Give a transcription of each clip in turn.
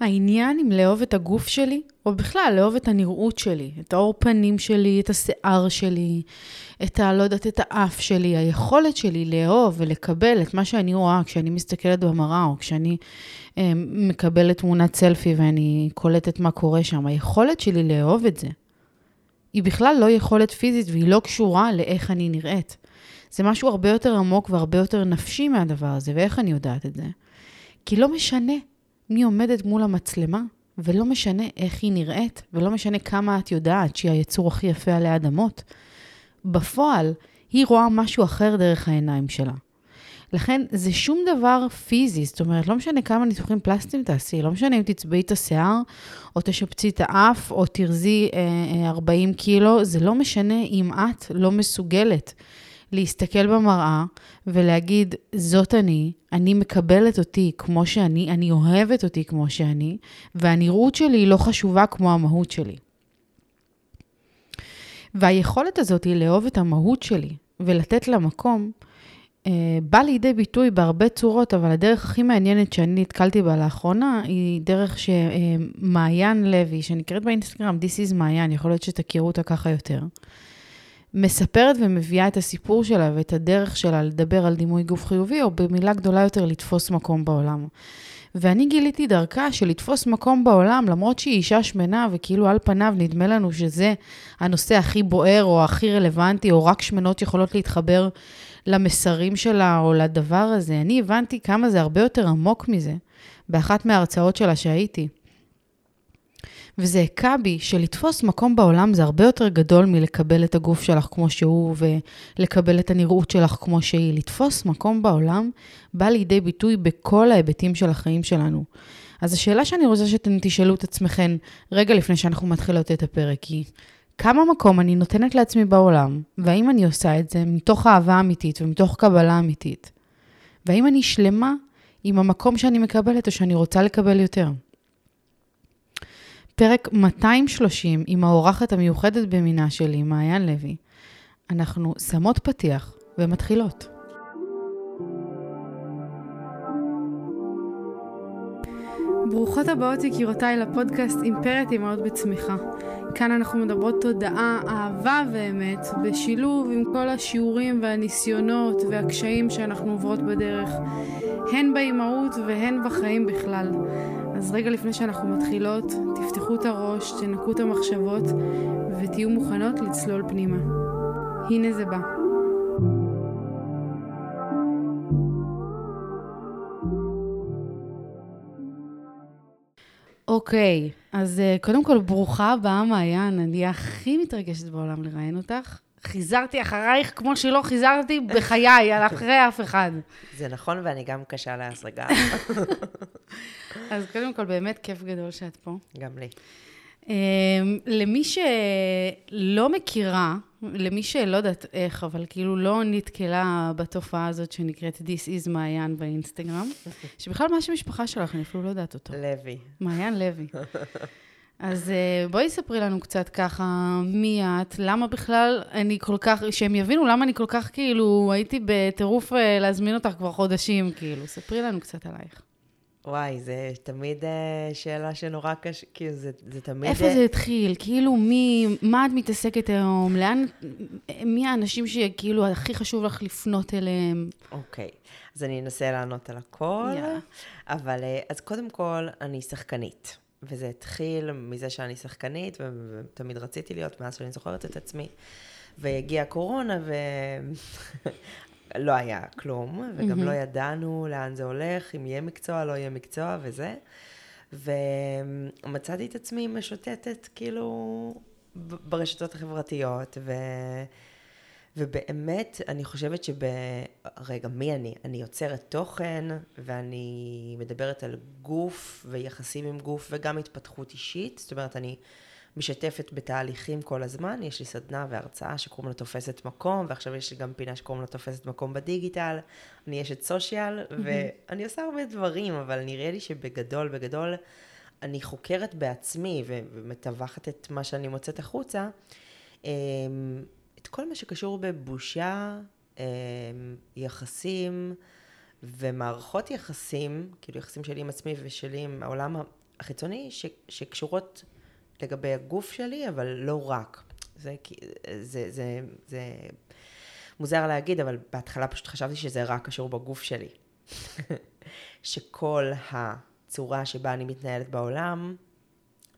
העניין עם לאהוב את הגוף שלי, או בכלל לאהוב את הנראות שלי, את האור פנים שלי, את השיער שלי, את ה... לא יודעת, את האף שלי, היכולת שלי לאהוב ולקבל את מה שאני רואה כשאני מסתכלת במראה, או כשאני אה, מקבלת תמונת סלפי ואני קולטת מה קורה שם, היכולת שלי לאהוב את זה, היא בכלל לא יכולת פיזית והיא לא קשורה לאיך אני נראית. זה משהו הרבה יותר עמוק והרבה יותר נפשי מהדבר הזה, ואיך אני יודעת את זה? כי לא משנה מי עומדת מול המצלמה, ולא משנה איך היא נראית, ולא משנה כמה את יודעת שהיא היצור הכי יפה עלי אדמות. בפועל, היא רואה משהו אחר דרך העיניים שלה. לכן זה שום דבר פיזי, זאת אומרת, לא משנה כמה ניתוחים פלסטיים תעשי, לא משנה אם תצבעי את השיער, או תשפצי את האף, או תרזי אה, 40 אה, קילו, זה לא משנה אם את לא מסוגלת להסתכל במראה ולהגיד, זאת אני, אני מקבלת אותי כמו שאני, אני אוהבת אותי כמו שאני, והנראות שלי לא חשובה כמו המהות שלי. והיכולת הזאת היא לאהוב את המהות שלי ולתת לה מקום, אה, בא לידי ביטוי בהרבה צורות, אבל הדרך הכי מעניינת שאני נתקלתי בה לאחרונה, היא דרך שמעיין לוי, שנקראת באינסטגרם This is מעיין, יכול להיות שתכירו אותה ככה יותר. מספרת ומביאה את הסיפור שלה ואת הדרך שלה לדבר על דימוי גוף חיובי, או במילה גדולה יותר, לתפוס מקום בעולם. ואני גיליתי דרכה של לתפוס מקום בעולם, למרות שהיא אישה שמנה, וכאילו על פניו נדמה לנו שזה הנושא הכי בוער, או הכי רלוונטי, או רק שמנות יכולות להתחבר למסרים שלה, או לדבר הזה. אני הבנתי כמה זה הרבה יותר עמוק מזה, באחת מההרצאות שלה שהייתי. וזה הכה בי שלתפוס מקום בעולם זה הרבה יותר גדול מלקבל את הגוף שלך כמו שהוא ולקבל את הנראות שלך כמו שהיא. לתפוס מקום בעולם בא לידי ביטוי בכל ההיבטים של החיים שלנו. אז השאלה שאני רוצה שאתם תשאלו את עצמכם רגע לפני שאנחנו מתחילות את הפרק היא, כמה מקום אני נותנת לעצמי בעולם, והאם אני עושה את זה מתוך אהבה אמיתית ומתוך קבלה אמיתית? והאם אני שלמה עם המקום שאני מקבלת או שאני רוצה לקבל יותר? פרק 230 עם האורחת המיוחדת במינה שלי, מעיין לוי. אנחנו שמות פתיח ומתחילות. ברוכות הבאות יקירותיי לפודקאסט אימפרית אימהות בצמיחה. כאן אנחנו מדברות תודעה, אהבה ואמת, בשילוב עם כל השיעורים והניסיונות והקשיים שאנחנו עוברות בדרך, הן באימהות והן בחיים בכלל. אז רגע לפני שאנחנו מתחילות, תפתחו את הראש, תנקו את המחשבות ותהיו מוכנות לצלול פנימה. הנה זה בא. אוקיי, אז uh, קודם כל, ברוכה הבאה, מעיין. אני הכי מתרגשת בעולם לראיין אותך. חיזרתי אחרייך כמו שלא חיזרתי בחיי, על אחרי אף אחד. זה נכון, ואני גם קשה להשגה. אז קודם כל, באמת כיף גדול שאת פה. גם לי. Um, למי שלא מכירה, למי שלא יודעת איך, אבל כאילו לא נתקלה בתופעה הזאת שנקראת This is מעיין באינסטגרם, שבכלל מה המשפחה שלך, אני אפילו לא יודעת אותו. לוי. מעיין לוי. אז uh, בואי ספרי לנו קצת ככה, מי את, למה בכלל אני כל כך, שהם יבינו למה אני כל כך כאילו, הייתי בטירוף uh, להזמין אותך כבר חודשים, כאילו, ספרי לנו קצת עלייך. וואי, זה תמיד uh, שאלה שנורא קשה, כאילו, זה, זה תמיד... איפה זה התחיל? כאילו, מי, מה את מתעסקת היום? לאן, מי האנשים שכאילו הכי חשוב לך לפנות אליהם? אוקיי, okay. אז אני אנסה לענות על הכל, yeah. אבל אז קודם כל, אני שחקנית. וזה התחיל מזה שאני שחקנית, ותמיד רציתי להיות מאז שאני זוכרת את עצמי. והגיעה הקורונה, ולא היה כלום, וגם mm-hmm. לא ידענו לאן זה הולך, אם יהיה מקצוע, לא יהיה מקצוע וזה. ומצאתי את עצמי משוטטת, כאילו, ברשתות החברתיות, ו... ובאמת, אני חושבת שב... רגע, מי אני? אני יוצרת תוכן, ואני מדברת על גוף ויחסים עם גוף, וגם התפתחות אישית. זאת אומרת, אני משתפת בתהליכים כל הזמן. יש לי סדנה והרצאה שקוראים לה תופסת מקום, ועכשיו יש לי גם פינה שקוראים לה תופסת מקום בדיגיטל. אני אשת סושיאל, mm-hmm. ואני עושה הרבה דברים, אבל נראה לי שבגדול, בגדול, אני חוקרת בעצמי ומטווחת את מה שאני מוצאת החוצה. אמ, את כל מה שקשור בבושה, אמ, יחסים ומערכות יחסים, כאילו יחסים שלי עם עצמי ושלי עם העולם החיצוני ש, שקשורות לגבי הגוף שלי, אבל לא רק. זה, זה, זה, זה מוזר להגיד, אבל בהתחלה פשוט חשבתי שזה רק קשור בגוף שלי. שכל הצורה שבה אני מתנהלת בעולם,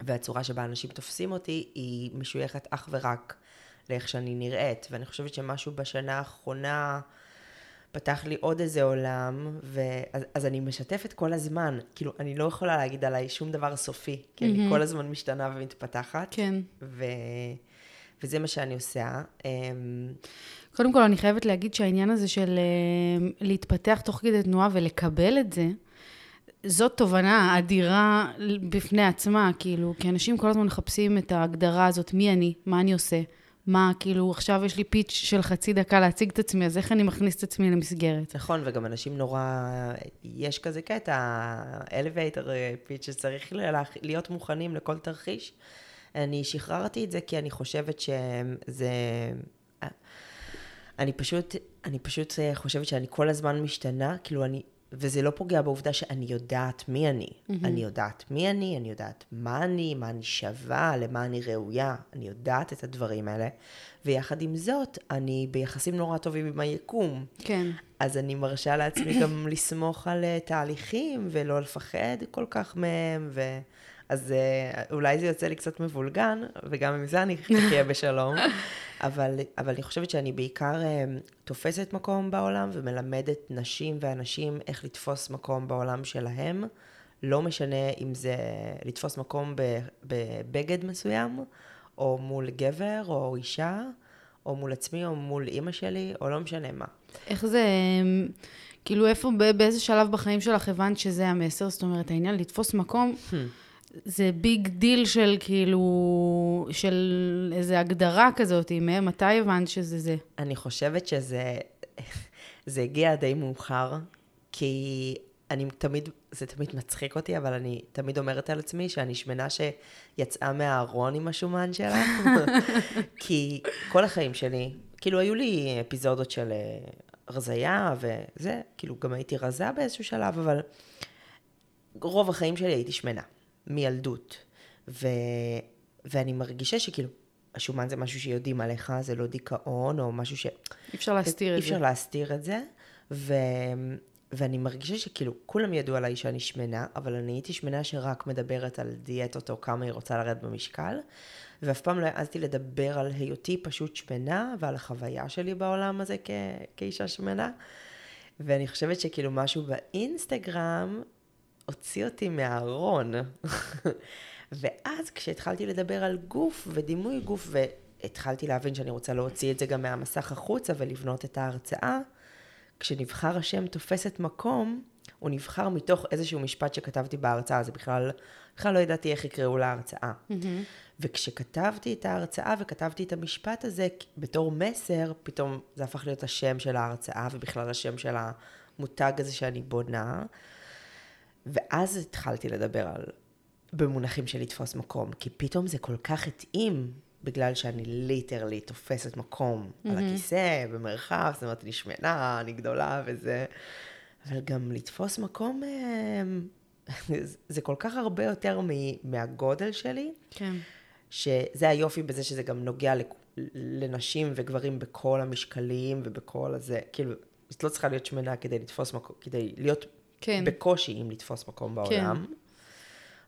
והצורה שבה אנשים תופסים אותי, היא משויכת אך ורק לאיך שאני נראית. ואני חושבת שמשהו בשנה האחרונה פתח לי עוד איזה עולם, ואז, אז אני משתפת כל הזמן. כאילו, אני לא יכולה להגיד עליי שום דבר סופי, כי mm-hmm. אני כל הזמן משתנה ומתפתחת. כן. ו... וזה מה שאני עושה. אמ, קודם כל, אני חייבת להגיד שהעניין הזה של אה, להתפתח תוך כדי תנועה ולקבל את זה, זאת תובנה אדירה בפני עצמה, כאילו, כי אנשים כל הזמן מחפשים את ההגדרה הזאת, מי אני, מה אני עושה, מה, כאילו, עכשיו יש לי פיץ' של חצי דקה להציג את עצמי, אז איך אני מכניס את עצמי למסגרת? נכון, וגם אנשים נורא, יש כזה קטע, elevator פיץ' שצריך להיות מוכנים לכל תרחיש. אני שחררתי את זה כי אני חושבת שזה... אני פשוט, אני פשוט חושבת שאני כל הזמן משתנה, כאילו אני, וזה לא פוגע בעובדה שאני יודעת מי אני. Mm-hmm. אני יודעת מי אני, אני יודעת מה אני, מה אני שווה, למה אני ראויה. אני יודעת את הדברים האלה. ויחד עם זאת, אני ביחסים נורא טובים עם היקום. כן. אז אני מרשה לעצמי גם לסמוך על uh, תהליכים ולא לפחד כל כך מהם, ו... אז uh, אולי זה יוצא לי קצת מבולגן, וגם עם זה אני אחיה בשלום. אבל, אבל אני חושבת שאני בעיקר uh, תופסת מקום בעולם ומלמדת נשים ואנשים איך לתפוס מקום בעולם שלהם. לא משנה אם זה לתפוס מקום בבגד מסוים, או מול גבר, או אישה, או מול עצמי, או מול אימא שלי, או לא משנה מה. איך זה, כאילו איפה, באיזה שלב בחיים שלך הבנת שזה המסר? זאת אומרת, העניין לתפוס מקום... Hmm. זה big deal של כאילו, של איזה הגדרה כזאת, מתי הבנת שזה זה? אני חושבת שזה, זה הגיע די מאוחר, כי אני תמיד, זה תמיד מצחיק אותי, אבל אני תמיד אומרת על עצמי שאני שמנה שיצאה מהארון עם השומן שלה, כי כל החיים שלי, כאילו היו לי אפיזודות של אה, רזייה וזה, כאילו גם הייתי רזה באיזשהו שלב, אבל רוב החיים שלי הייתי שמנה. מילדות. ו... ואני מרגישה שכאילו, השומן זה משהו שיודעים עליך, זה לא דיכאון, או משהו ש... אי אפשר להסתיר את זה. אי אפשר להסתיר את זה. ו... ואני מרגישה שכאילו, כולם ידעו עליי שאני שמנה, אבל אני הייתי שמנה שרק מדברת על דיאטות או כמה היא רוצה לרדת במשקל, ואף פעם לא העזתי לדבר על היותי פשוט שמנה, ועל החוויה שלי בעולם הזה כ... כאישה שמנה. ואני חושבת שכאילו משהו באינסטגרם הוציא אותי מהארון. ואז כשהתחלתי לדבר על גוף ודימוי גוף, והתחלתי להבין שאני רוצה להוציא את זה גם מהמסך החוצה ולבנות את ההרצאה, כשנבחר השם תופסת מקום, הוא נבחר מתוך איזשהו משפט שכתבתי בהרצאה, זה בכלל, בכלל לא ידעתי איך יקראו להרצאה. Mm-hmm. וכשכתבתי את ההרצאה וכתבתי את המשפט הזה בתור מסר, פתאום זה הפך להיות השם של ההרצאה ובכלל השם של המותג הזה שאני בונה. ואז התחלתי לדבר על, במונחים של לתפוס מקום, כי פתאום זה כל כך התאים, בגלל שאני ליטרלי תופסת מקום mm-hmm. על הכיסא, במרחב, זאת אומרת, אני שמנה, אני גדולה וזה, אבל גם לתפוס מקום, אה, זה כל כך הרבה יותר מהגודל שלי, כן. שזה היופי בזה שזה גם נוגע לנשים וגברים בכל המשקלים ובכל הזה, כאילו, את לא צריכה להיות שמנה כדי לתפוס מקום, כדי להיות כן. בקושי אם לתפוס מקום בעולם. כן.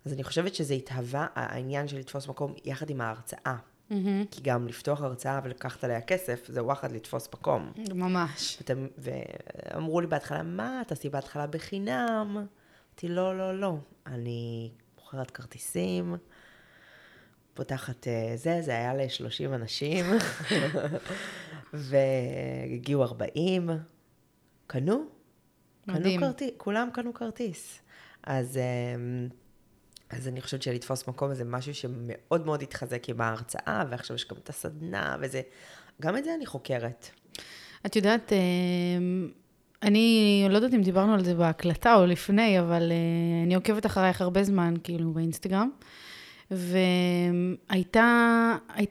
אז אני חושבת שזה התהווה, העניין של לתפוס מקום יחד עם ההרצאה. Mm-hmm. כי גם לפתוח הרצאה ולקחת עליה כסף, זה וואחד לתפוס מקום. ממש. ואתם, ואמרו לי בהתחלה, מה, תעשי בהתחלה בחינם? אמרתי, לא, לא, לא. אני מוכרת כרטיסים, פותחת אה, זה, זה היה ל-30 אנשים, והגיעו 40, קנו, מדהים. קנו כרטיס, כולם קנו כרטיס. אז, אמ, אז אני חושבת שלתפוס מקום זה משהו שמאוד מאוד התחזק עם ההרצאה, ועכשיו יש גם את הסדנה, וזה, גם את זה אני חוקרת. את יודעת, אמ, אני לא יודעת אם דיברנו על זה בהקלטה או לפני, אבל אה, אני עוקבת אחרייך הרבה זמן, כאילו, באינסטגרם. והייתה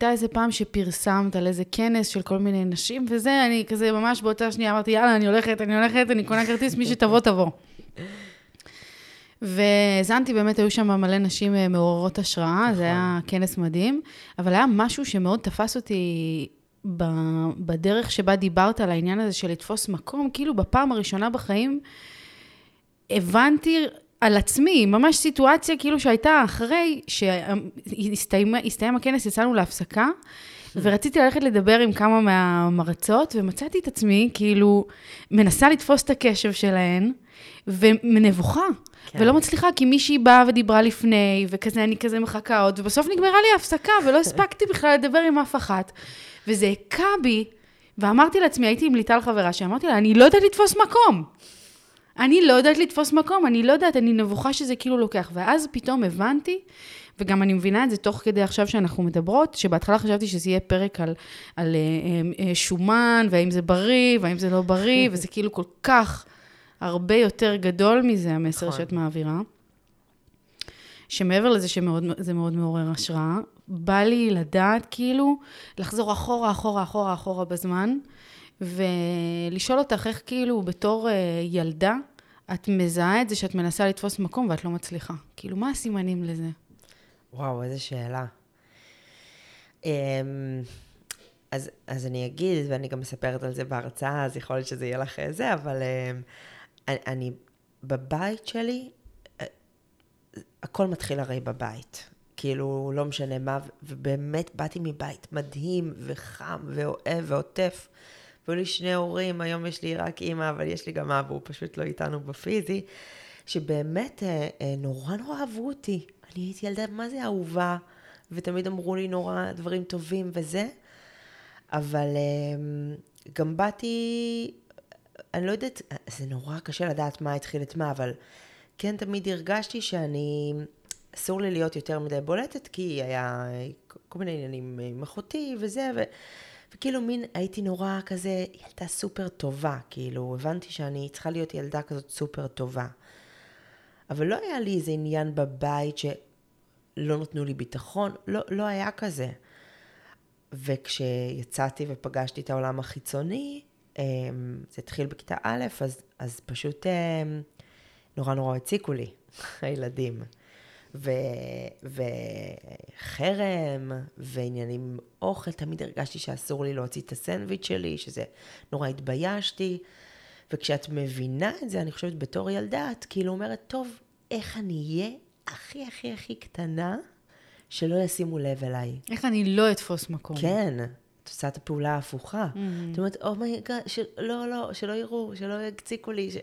איזה פעם שפרסמת על איזה כנס של כל מיני נשים, וזה, אני כזה ממש באותה שנייה אמרתי, יאללה, אני הולכת, אני הולכת, אני קונה כרטיס, מי שתבוא, תבוא. והאזנתי, באמת היו שם מלא נשים אה, מעוררות השראה, נכון. זה היה כנס מדהים, אבל היה משהו שמאוד תפס אותי בדרך שבה דיברת על העניין הזה של לתפוס מקום, כאילו בפעם הראשונה בחיים, הבנתי על עצמי, ממש סיטואציה כאילו שהייתה אחרי שהסתיים הסתיים הכנס, יצאנו להפסקה, ורציתי ללכת לדבר עם כמה מהמרצות, ומצאתי את עצמי כאילו מנסה לתפוס את הקשב שלהן, ונבוכה. כן. ולא מצליחה, כי מישהי באה ודיברה לפני, וכזה, אני כזה מחכה עוד, ובסוף נגמרה לי ההפסקה, ולא הספקתי בכלל לדבר עם אף אחת. וזה הכה בי, ואמרתי לעצמי, הייתי עם ליטל חברה, שאמרתי לה, אני לא יודעת לתפוס מקום. אני לא יודעת לתפוס מקום, אני לא יודעת, אני נבוכה שזה כאילו לוקח. ואז פתאום הבנתי, וגם אני מבינה את זה תוך כדי עכשיו שאנחנו מדברות, שבהתחלה חשבתי שזה יהיה פרק על, על אה, אה, שומן, והאם זה בריא, והאם זה לא בריא, וזה כאילו כל כך הרבה יותר גדול מזה, המסר נכון. שאת מעבירה. שמעבר לזה שזה מאוד מעורר השראה, בא לי לדעת כאילו, לחזור אחורה, אחורה, אחורה, אחורה בזמן, ולשאול אותך איך כאילו בתור אה, ילדה, את מזהה את זה שאת מנסה לתפוס מקום ואת לא מצליחה. כאילו, מה הסימנים לזה? וואו, איזה שאלה. אמ, אז, אז אני אגיד, ואני גם מספרת על זה בהרצאה, אז יכול להיות שזה יהיה לך אה, זה, אבל אמ, אני, אני בבית שלי, אה, הכל מתחיל הרי בבית. כאילו, לא משנה מה, ובאמת באתי מבית מדהים וחם ואוהב ועוטף. והיו לי שני הורים, היום יש לי רק אימא, אבל יש לי גם אבא, הוא פשוט לא איתנו בפיזי, שבאמת אה, אה, נורא נורא אהבו אותי. אני הייתי ילדה, מה זה אהובה? ותמיד אמרו לי נורא דברים טובים וזה. אבל אה, גם באתי, אני לא יודעת, זה נורא קשה לדעת מה התחיל את מה, אבל כן תמיד הרגשתי שאני, אסור לי להיות יותר מדי בולטת, כי היה כל מיני עניינים עם אחותי וזה, ו... וכאילו מין, הייתי נורא כזה ילדה סופר טובה, כאילו, הבנתי שאני צריכה להיות ילדה כזאת סופר טובה. אבל לא היה לי איזה עניין בבית שלא נתנו לי ביטחון, לא, לא היה כזה. וכשיצאתי ופגשתי את העולם החיצוני, אמ, זה התחיל בכיתה א', אז, אז פשוט אמ, נורא נורא הציקו לי, הילדים. ו, וחרם, ועניינים עם אוכל, תמיד הרגשתי שאסור לי להוציא את הסנדוויץ' שלי, שזה נורא התביישתי. וכשאת מבינה את זה, אני חושבת בתור ילדה, את כאילו אומרת, טוב, איך אני אהיה הכי הכי הכי קטנה, שלא ישימו לב אליי. איך אני לא אתפוס מקום? כן, את עושה את הפעולה ההפוכה. Mm. את אומרת, oh my god, לא, לא, שלא יראו, שלא יציקו לי. ש...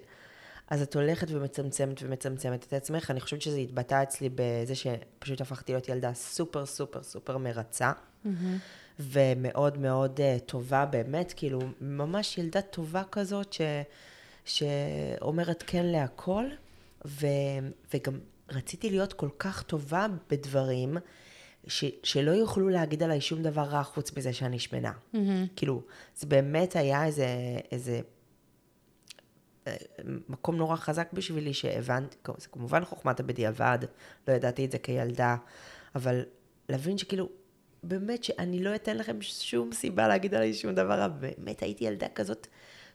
אז את הולכת ומצמצמת ומצמצמת את עצמך. אני חושבת שזה התבטא אצלי בזה שפשוט הפכתי להיות ילדה סופר סופר סופר מרצה, ומאוד מאוד uh, טובה באמת, כאילו, ממש ילדה טובה כזאת ש... שאומרת כן להכל, ו... וגם רציתי להיות כל כך טובה בדברים, ש... שלא יוכלו להגיד עליי שום דבר רע חוץ מזה שאני שמנה. Mm-hmm. כאילו, זה באמת היה איזה, איזה מקום נורא חזק בשבילי שהבנתי, זה כמובן חוכמת הבדיעבד, לא ידעתי את זה כילדה, אבל להבין שכאילו, באמת שאני לא אתן לכם שום סיבה להגיד עליי שום דבר רע, באמת הייתי ילדה כזאת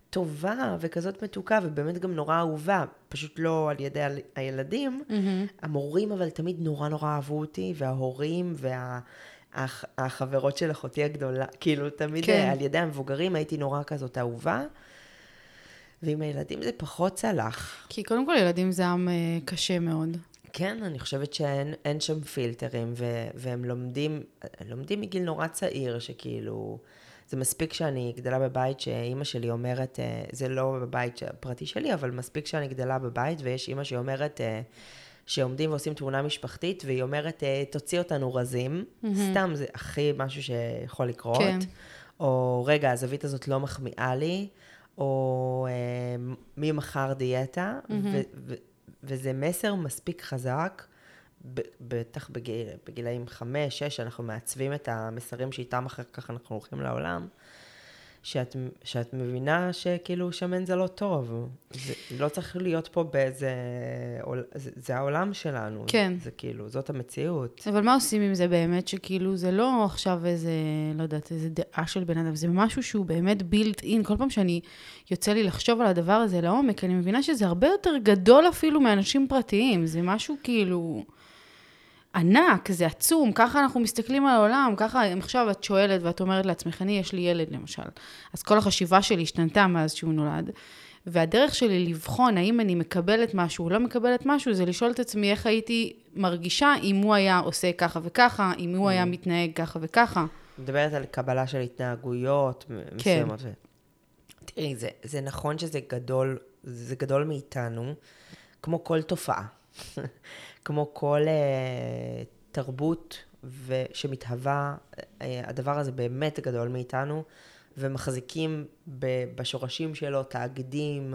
טובה וכזאת מתוקה, ובאמת גם נורא אהובה, פשוט לא על ידי הילדים, Mm-hmm. המורים אבל תמיד נורא נורא אהבו אותי, וההורים והחברות של אחותי הגדולה, כאילו תמיד. כן. על ידי המבוגרים הייתי נורא כזאת אהובה, ועם הילדים זה פחות צלח. כי קודם כל ילדים זה עם אה, קשה מאוד. כן, אני חושבת שאין אין שם פילטרים, ו, והם לומדים, לומדים מגיל נורא צעיר, שכאילו, זה מספיק שאני גדלה בבית שאימא שלי אומרת, אה, זה לא בבית הפרטי שלי, אבל מספיק שאני גדלה בבית, ויש אימא שאומרת, אה, שעומדים ועושים תמונה משפחתית, והיא אומרת, אה, תוציא אותנו רזים, סתם, זה הכי משהו שיכול לקרות. כן. או רגע, הזווית הזאת לא מחמיאה לי, או אה, מי מכר דיאטה, ו- ו- וזה מסר מספיק חזק, בטח בגיל, בגילאים חמש, שש, אנחנו מעצבים את המסרים שאיתם אחר כך אנחנו הולכים לעולם, שאת, שאת מבינה שכאילו שמן זה לא טוב. זה לא צריך להיות פה באיזה... זה, זה העולם שלנו. כן. זה, זה כאילו, זאת המציאות. אבל מה עושים עם זה באמת, שכאילו זה לא עכשיו איזה, לא יודעת, איזה דעה של בן אדם, זה משהו שהוא באמת בילט אין. כל פעם שאני יוצא לי לחשוב על הדבר הזה לעומק, אני מבינה שזה הרבה יותר גדול אפילו מאנשים פרטיים. זה משהו כאילו... ענק, זה עצום, ככה אנחנו מסתכלים על העולם, ככה, אם עכשיו את שואלת ואת אומרת לעצמך, אני, יש לי ילד למשל, אז כל החשיבה שלי השתנתה מאז שהוא נולד, והדרך שלי לבחון האם אני מקבלת משהו או לא מקבלת משהו, זה לשאול את עצמי איך הייתי מרגישה אם הוא היה עושה ככה וככה, אם הוא היה mm. מתנהג ככה וככה. מדברת על קבלה של התנהגויות כן. מסוימות. תראי, זה, זה נכון שזה גדול, זה גדול מאיתנו, כמו כל תופעה. כמו כל uh, תרבות ו- שמתהווה, uh, הדבר הזה באמת גדול מאיתנו, ומחזיקים ב- בשורשים שלו תאגידים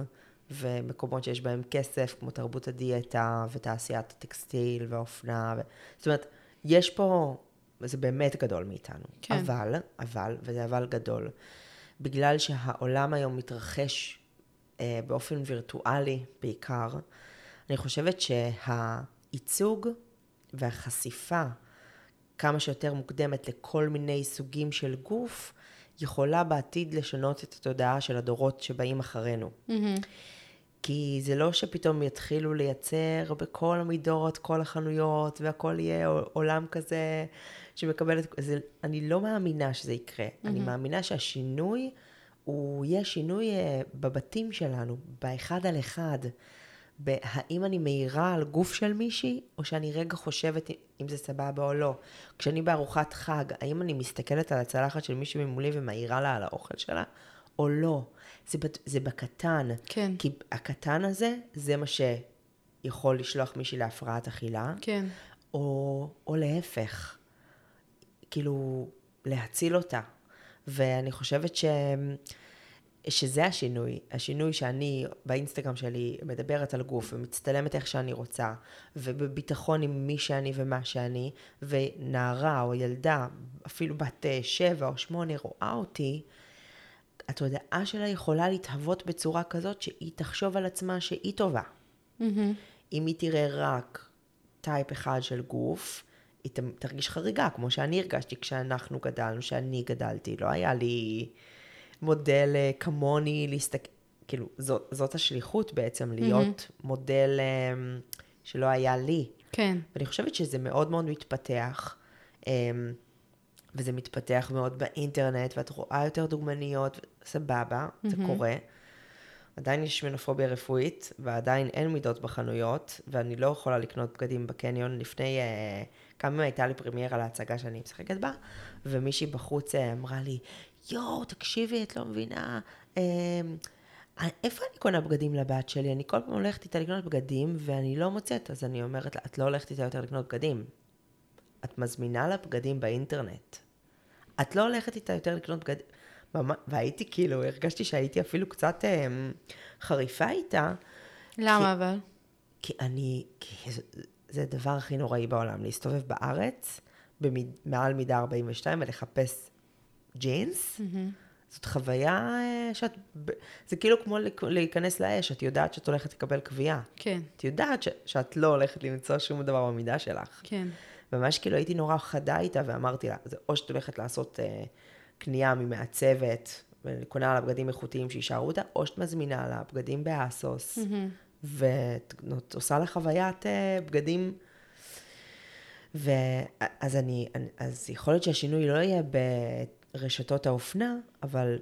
ומקומות שיש בהם כסף, כמו תרבות הדיאטה ותעשיית הטקסטיל והאופנה. ו... זאת אומרת, יש פה, זה באמת גדול מאיתנו. כן. אבל, אבל, וזה אבל גדול, בגלל שהעולם היום מתרחש uh, באופן וירטואלי בעיקר, אני חושבת שה... הייצוג והחשיפה כמה שיותר מוקדמת לכל מיני סוגים של גוף, יכולה בעתיד לשנות את התודעה של הדורות שבאים אחרינו. Mm-hmm. כי זה לא שפתאום יתחילו לייצר בכל המידות, כל החנויות, והכל יהיה עולם כזה שמקבל את... זה, אני לא מאמינה שזה יקרה. Mm-hmm. אני מאמינה שהשינוי, הוא יהיה שינוי אה, בבתים שלנו, באחד על אחד. בהאם אני מאירה על גוף של מישהי, או שאני רגע חושבת אם זה סבבה או לא. כשאני בארוחת חג, האם אני מסתכלת על הצלחת של מישהי ממולי ומאירה לה על האוכל שלה, או לא. זה, זה בקטן. כן. כי הקטן הזה, זה מה שיכול לשלוח מישהי להפרעת אכילה. כן. או, או להפך. כאילו, להציל אותה. ואני חושבת ש... שזה השינוי, השינוי שאני באינסטגרם שלי מדברת על גוף ומצטלמת איך שאני רוצה, ובביטחון עם מי שאני ומה שאני, ונערה או ילדה, אפילו בת אה, שבע או שמונה רואה אותי, התודעה שלה יכולה להתהוות בצורה כזאת שהיא תחשוב על עצמה שהיא טובה. Mm-hmm. אם היא תראה רק טייפ אחד של גוף, היא תרגיש חריגה, כמו שאני הרגשתי כשאנחנו גדלנו, שאני גדלתי. לא היה לי... מודל אה, כמוני להסתכל, כאילו, זאת, זאת השליחות בעצם, להיות mm-hmm. מודל אה, שלא היה לי. כן. ואני חושבת שזה מאוד מאוד מתפתח, אה, וזה מתפתח מאוד באינטרנט, ואת רואה יותר דוגמניות, סבבה, mm-hmm. זה קורה. עדיין יש מנופוביה רפואית, ועדיין אין מידות בחנויות, ואני לא יכולה לקנות בגדים בקניון. לפני uh, כמה ימים הייתה לי פרמיירה להצגה שאני משחקת בה, ומישהי בחוץ uh, אמרה לי, יואו, תקשיבי, את לא מבינה, אה, איפה אני קונה בגדים לבת שלי? אני כל פעם הולכת איתה לקנות בגדים, ואני לא מוצאת, אז אני אומרת לה, את לא הולכת איתה יותר לקנות בגדים. את מזמינה לה בגדים באינטרנט. את לא הולכת איתה יותר לקנות בגדים. והייתי כאילו, הרגשתי שהייתי אפילו קצת אה, חריפה איתה. למה כי, אבל? כי אני, כי זה, זה הדבר הכי נוראי בעולם, להסתובב בארץ, במד, מעל מידה 42 ולחפש ג'ינס. זאת חוויה אה, שאת, זה כאילו כמו להיכנס לאש, את יודעת שאת הולכת לקבל קביעה. כן. את יודעת ש, שאת לא הולכת למצוא שום דבר במידה שלך. כן. ממש כאילו הייתי נורא חדה איתה ואמרתי לה, זה או שאת הולכת לעשות אה, קנייה ממעצבת, וקונה לה בגדים איכותיים שישארו אותה, או שאת מזמינה לה בגדים באסוס, mm-hmm. ואת עושה לה חוויית אה, בגדים. ואז אני, אז יכול להיות שהשינוי לא יהיה רשתות האופנה, אבל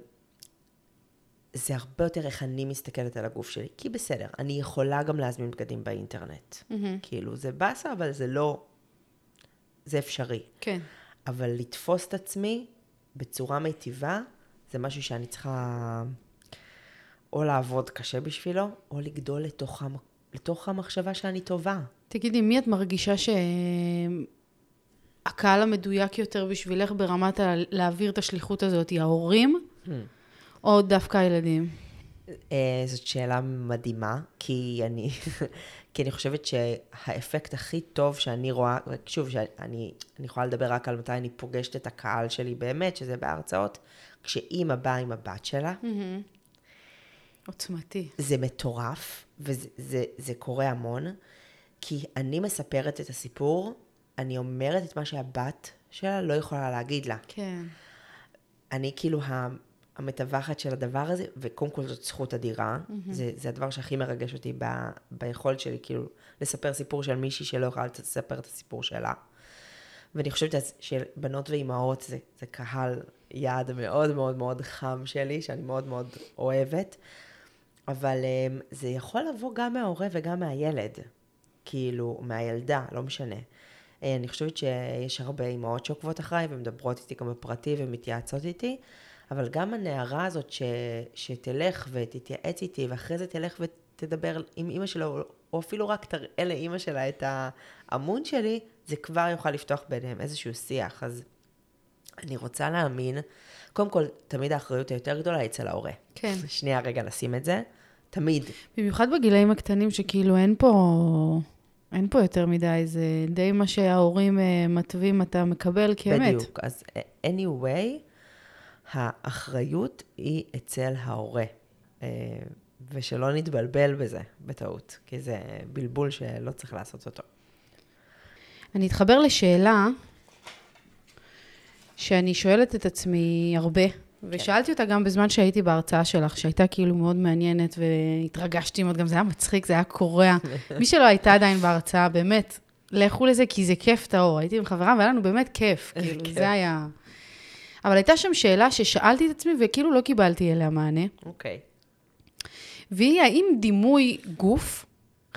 זה הרבה יותר איך אני מסתכלת על הגוף שלי. כי בסדר, אני יכולה גם להזמין בגדים באינטרנט. Mm-hmm. כאילו, זה באסה, אבל זה לא... זה אפשרי. כן. אבל לתפוס את עצמי בצורה מיטיבה, זה משהו שאני צריכה או לעבוד קשה בשבילו, או לגדול לתוך, המ... לתוך המחשבה שאני טובה. תגידי, מי את מרגישה ש... הקהל המדויק יותר בשבילך ברמת ה- להעביר את השליחות הזאת, היא ההורים hmm. או דווקא הילדים? Uh, זאת שאלה מדהימה, כי אני, כי אני חושבת שהאפקט הכי טוב שאני רואה, שוב, שאני אני יכולה לדבר רק על מתי אני פוגשת את הקהל שלי באמת, שזה בהרצאות, כשאימא באה עם הבת שלה. Mm-hmm. עוצמתי. זה מטורף, וזה זה, זה קורה המון, כי אני מספרת את הסיפור, אני אומרת את מה שהבת שלה לא יכולה להגיד לה. כן. אני כאילו המתווכת של הדבר הזה, וקודם כל זאת זכות אדירה. Mm-hmm. זה, זה הדבר שהכי מרגש אותי ב, ביכולת שלי, כאילו, לספר סיפור של מישהי שלא יכולה לספר את הסיפור שלה. ואני חושבת שבנות ואימהות זה, זה קהל יעד מאוד מאוד מאוד חם שלי, שאני מאוד מאוד אוהבת. אבל um, זה יכול לבוא גם מההורה וגם מהילד, כאילו, מהילדה, לא משנה. Uh, אני חושבת שיש הרבה אימהות שעוקבות אחריי ומדברות איתי גם בפרטי ומתייעצות איתי, אבל גם הנערה הזאת ש, שתלך ותתייעץ איתי, ואחרי זה תלך ותדבר עם אימא שלה, או אפילו רק תראה לאימא שלה את העמוד שלי, זה כבר יוכל לפתוח ביניהם איזשהו שיח. אז אני רוצה להאמין, קודם כל, תמיד האחריות היותר גדולה היא אצל ההורה. כן. שנייה רגע לשים את זה. תמיד. במיוחד בגילאים הקטנים, שכאילו אין פה... אין פה יותר מדי, זה די מה שההורים uh, מתווים, אתה מקבל כאמת. בדיוק. אז anyway, האחריות היא אצל ההורה. Uh, ושלא נתבלבל בזה, בטעות, כי זה בלבול שלא צריך לעשות אותו. אני אתחבר לשאלה שאני שואלת את עצמי הרבה, ושאלתי אותה גם בזמן שהייתי בהרצאה שלך, שהייתה כאילו מאוד מעניינת, והתרגשתי מאוד, גם זה היה מצחיק, זה היה קורע. מי שלא הייתה עדיין בהרצאה, באמת, לכו לזה, כי זה כיף טהור. הייתי עם חברה, והיה לנו באמת כיף, כאילו, זה היה... אבל הייתה שם שאלה ששאלתי את עצמי, וכאילו לא קיבלתי אליה מענה. אוקיי. והיא, האם דימוי גוף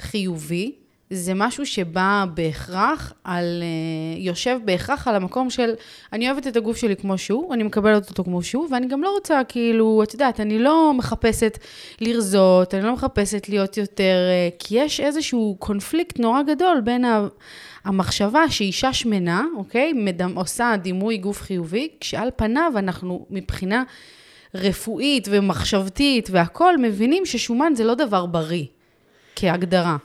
חיובי זה משהו שבא בהכרח על, uh, יושב בהכרח על המקום של, אני אוהבת את הגוף שלי כמו שהוא, אני מקבלת אותו כמו שהוא, ואני גם לא רוצה, כאילו, את יודעת, אני לא מחפשת לרזות, אני לא מחפשת להיות יותר, uh, כי יש איזשהו קונפליקט נורא גדול בין. המחשבה שאישה שמנה, אוקיי, מדמ, עושה דימוי גוף חיובי, כשעל פניו אנחנו מבחינה רפואית ומחשבתית והכול, מבינים ששומן זה לא דבר בריא, כהגדרה.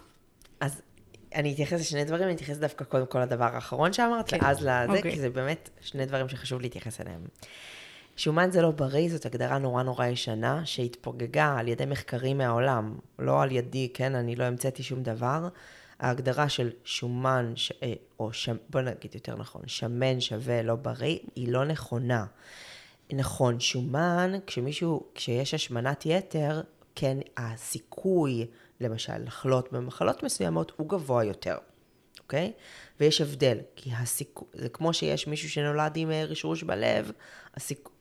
אני אתייחס לשני דברים, אני אתייחס דווקא קודם כל לדבר האחרון שאמרת, כן. ואז לזה, okay. אוקיי. כי זה באמת שני דברים שחשוב להתייחס אליהם. שומן זה לא בריא, זאת הגדרה נורא נורא ישנה, שהתפוגגה על ידי מחקרים מהעולם, לא על ידי, כן, אני לא המצאתי שום דבר. ההגדרה של שומן, ש... אה, או ש... בוא נגיד יותר נכון, שמן שווה לא בריא, היא לא נכונה. נכון, שומן, כשמישהו, כשיש השמנת יתר, כן, הסיכוי למשל, לחלות במחלות מסוימות, הוא גבוה יותר, אוקיי? ויש הבדל, כי הסיכוי, זה כמו שיש מישהו שנולד עם אה, רשרוש בלב, הסיכוי...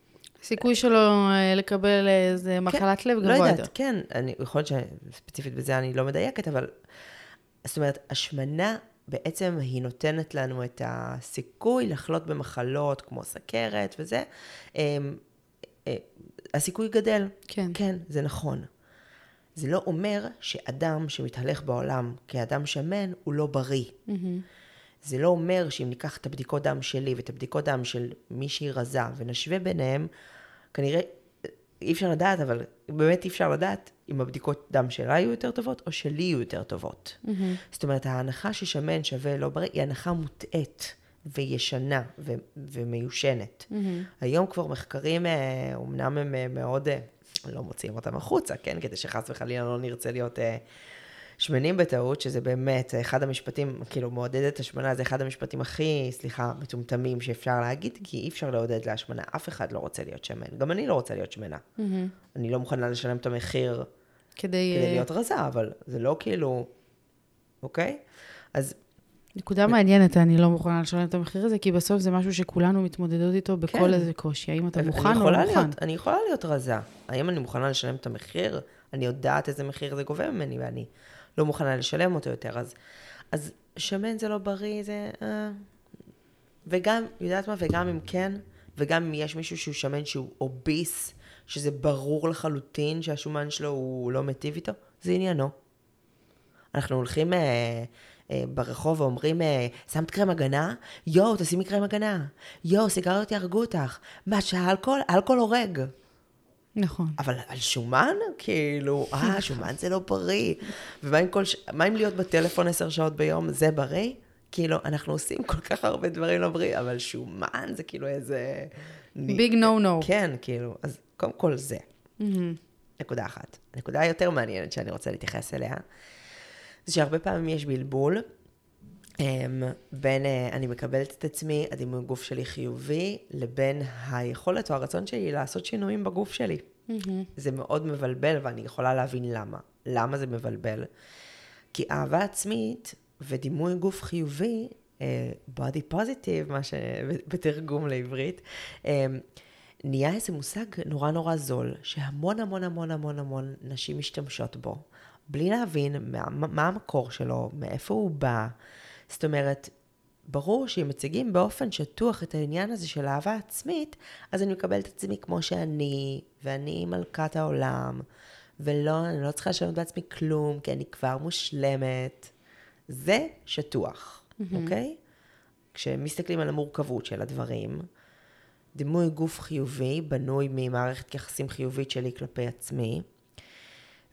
הסיכוי שלו אה, לקבל איזה כן, מחלת לב גבוה לא יודעת, יותר. כן, אני, יכול להיות שספציפית בזה אני לא מדייקת, אבל זאת אומרת, השמנה בעצם היא נותנת לנו את הסיכוי לחלות במחלות כמו סכרת וזה, אמ, אה, הסיכוי גדל. כן. כן, זה נכון. זה לא אומר שאדם שמתהלך בעולם כאדם שמן הוא לא בריא. Mm-hmm. זה לא אומר שאם ניקח את הבדיקות דם שלי ואת הבדיקות דם של מישהי רזה ונשווה ביניהם, כנראה אי אפשר לדעת, אבל באמת אי אפשר לדעת אם הבדיקות דם שלה יהיו יותר טובות או שלי יהיו יותר טובות. Mm-hmm. זאת אומרת, ההנחה ששמן שווה לא בריא היא הנחה מוטעית וישנה ו- ומיושנת. Mm-hmm. היום כבר מחקרים, אומנם אה, הם אה, מאוד אה, לא מוציאים אותם החוצה, כן? כדי שחס וחלילה לא נרצה להיות אה, שמנים בטעות, שזה באמת אחד המשפטים, כאילו מעודדת השמנה, זה אחד המשפטים הכי, סליחה, מטומטמים שאפשר להגיד, כי אי אפשר לעודד להשמנה, אף אחד לא רוצה להיות שמן. גם אני לא רוצה להיות שמנה. Mm-hmm. אני לא מוכנה לשלם את המחיר כדי, כדי להיות רזה, אבל זה לא כאילו, אוקיי? אז נקודה מעניינת, אני לא מוכנה לשלם את המחיר הזה, כי בסוף זה משהו שכולנו מתמודדות איתו בכל כן. איזה קושי. האם אתה מוכן או לא מוכן? אני יכולה להיות רזה. האם אני מוכנה לשלם את המחיר? אני יודעת איזה מחיר זה גובה ממני, ואני לא מוכנה לשלם אותו יותר. אז, אז שמן זה לא בריא, זה... אה. וגם, יודעת מה? וגם אם כן, וגם אם יש מישהו שהוא שמן שהוא אוביס, שזה ברור לחלוטין שהשומן שלו הוא לא מיטיב איתו, זה עניינו. אנחנו הולכים... אה, ברחוב ואומרים, אה, שמת קרם הגנה? יואו, תשימי קרם הגנה. יואו, סיגריות יהרגו אותך. מה, שהאלכוהול? אלכוהול הורג. נכון. אבל על שומן? כאילו, אה, שומן זה לא בריא. ומה עם, כל ש... מה עם להיות בטלפון עשר שעות ביום? זה בריא? כאילו, אנחנו עושים כל כך הרבה דברים לא בריאים, אבל שומן זה כאילו איזה... ביג נו נו. כן, כאילו, אז קודם כל זה. נקודה אחת. נקודה היותר מעניינת שאני רוצה להתייחס אליה, זה שהרבה פעמים יש בלבול אמ, בין אה, אני מקבלת את עצמי, הדימוי גוף שלי חיובי, לבין היכולת או הרצון שלי לעשות שינויים בגוף שלי. זה מאוד מבלבל, ואני יכולה להבין למה. למה זה מבלבל? כי אהבה עצמית ודימוי גוף חיובי, אה, body positive, מה שבתרגום לעברית, אה, נהיה איזה מושג נורא נורא זול, שהמון המון המון המון המון נשים משתמשות בו, בלי להבין מה, מה המקור שלו, מאיפה הוא בא. זאת אומרת, ברור שאם מציגים באופן שטוח את העניין הזה של אהבה עצמית, אז אני מקבלת את עצמי כמו שאני, ואני מלכת העולם, ולא, אני לא צריכה לשנות בעצמי כלום, כי אני כבר מושלמת. זה שטוח, mm-hmm. אוקיי? כשמסתכלים על המורכבות של הדברים, דימוי גוף חיובי בנוי ממערכת יחסים חיובית שלי כלפי עצמי,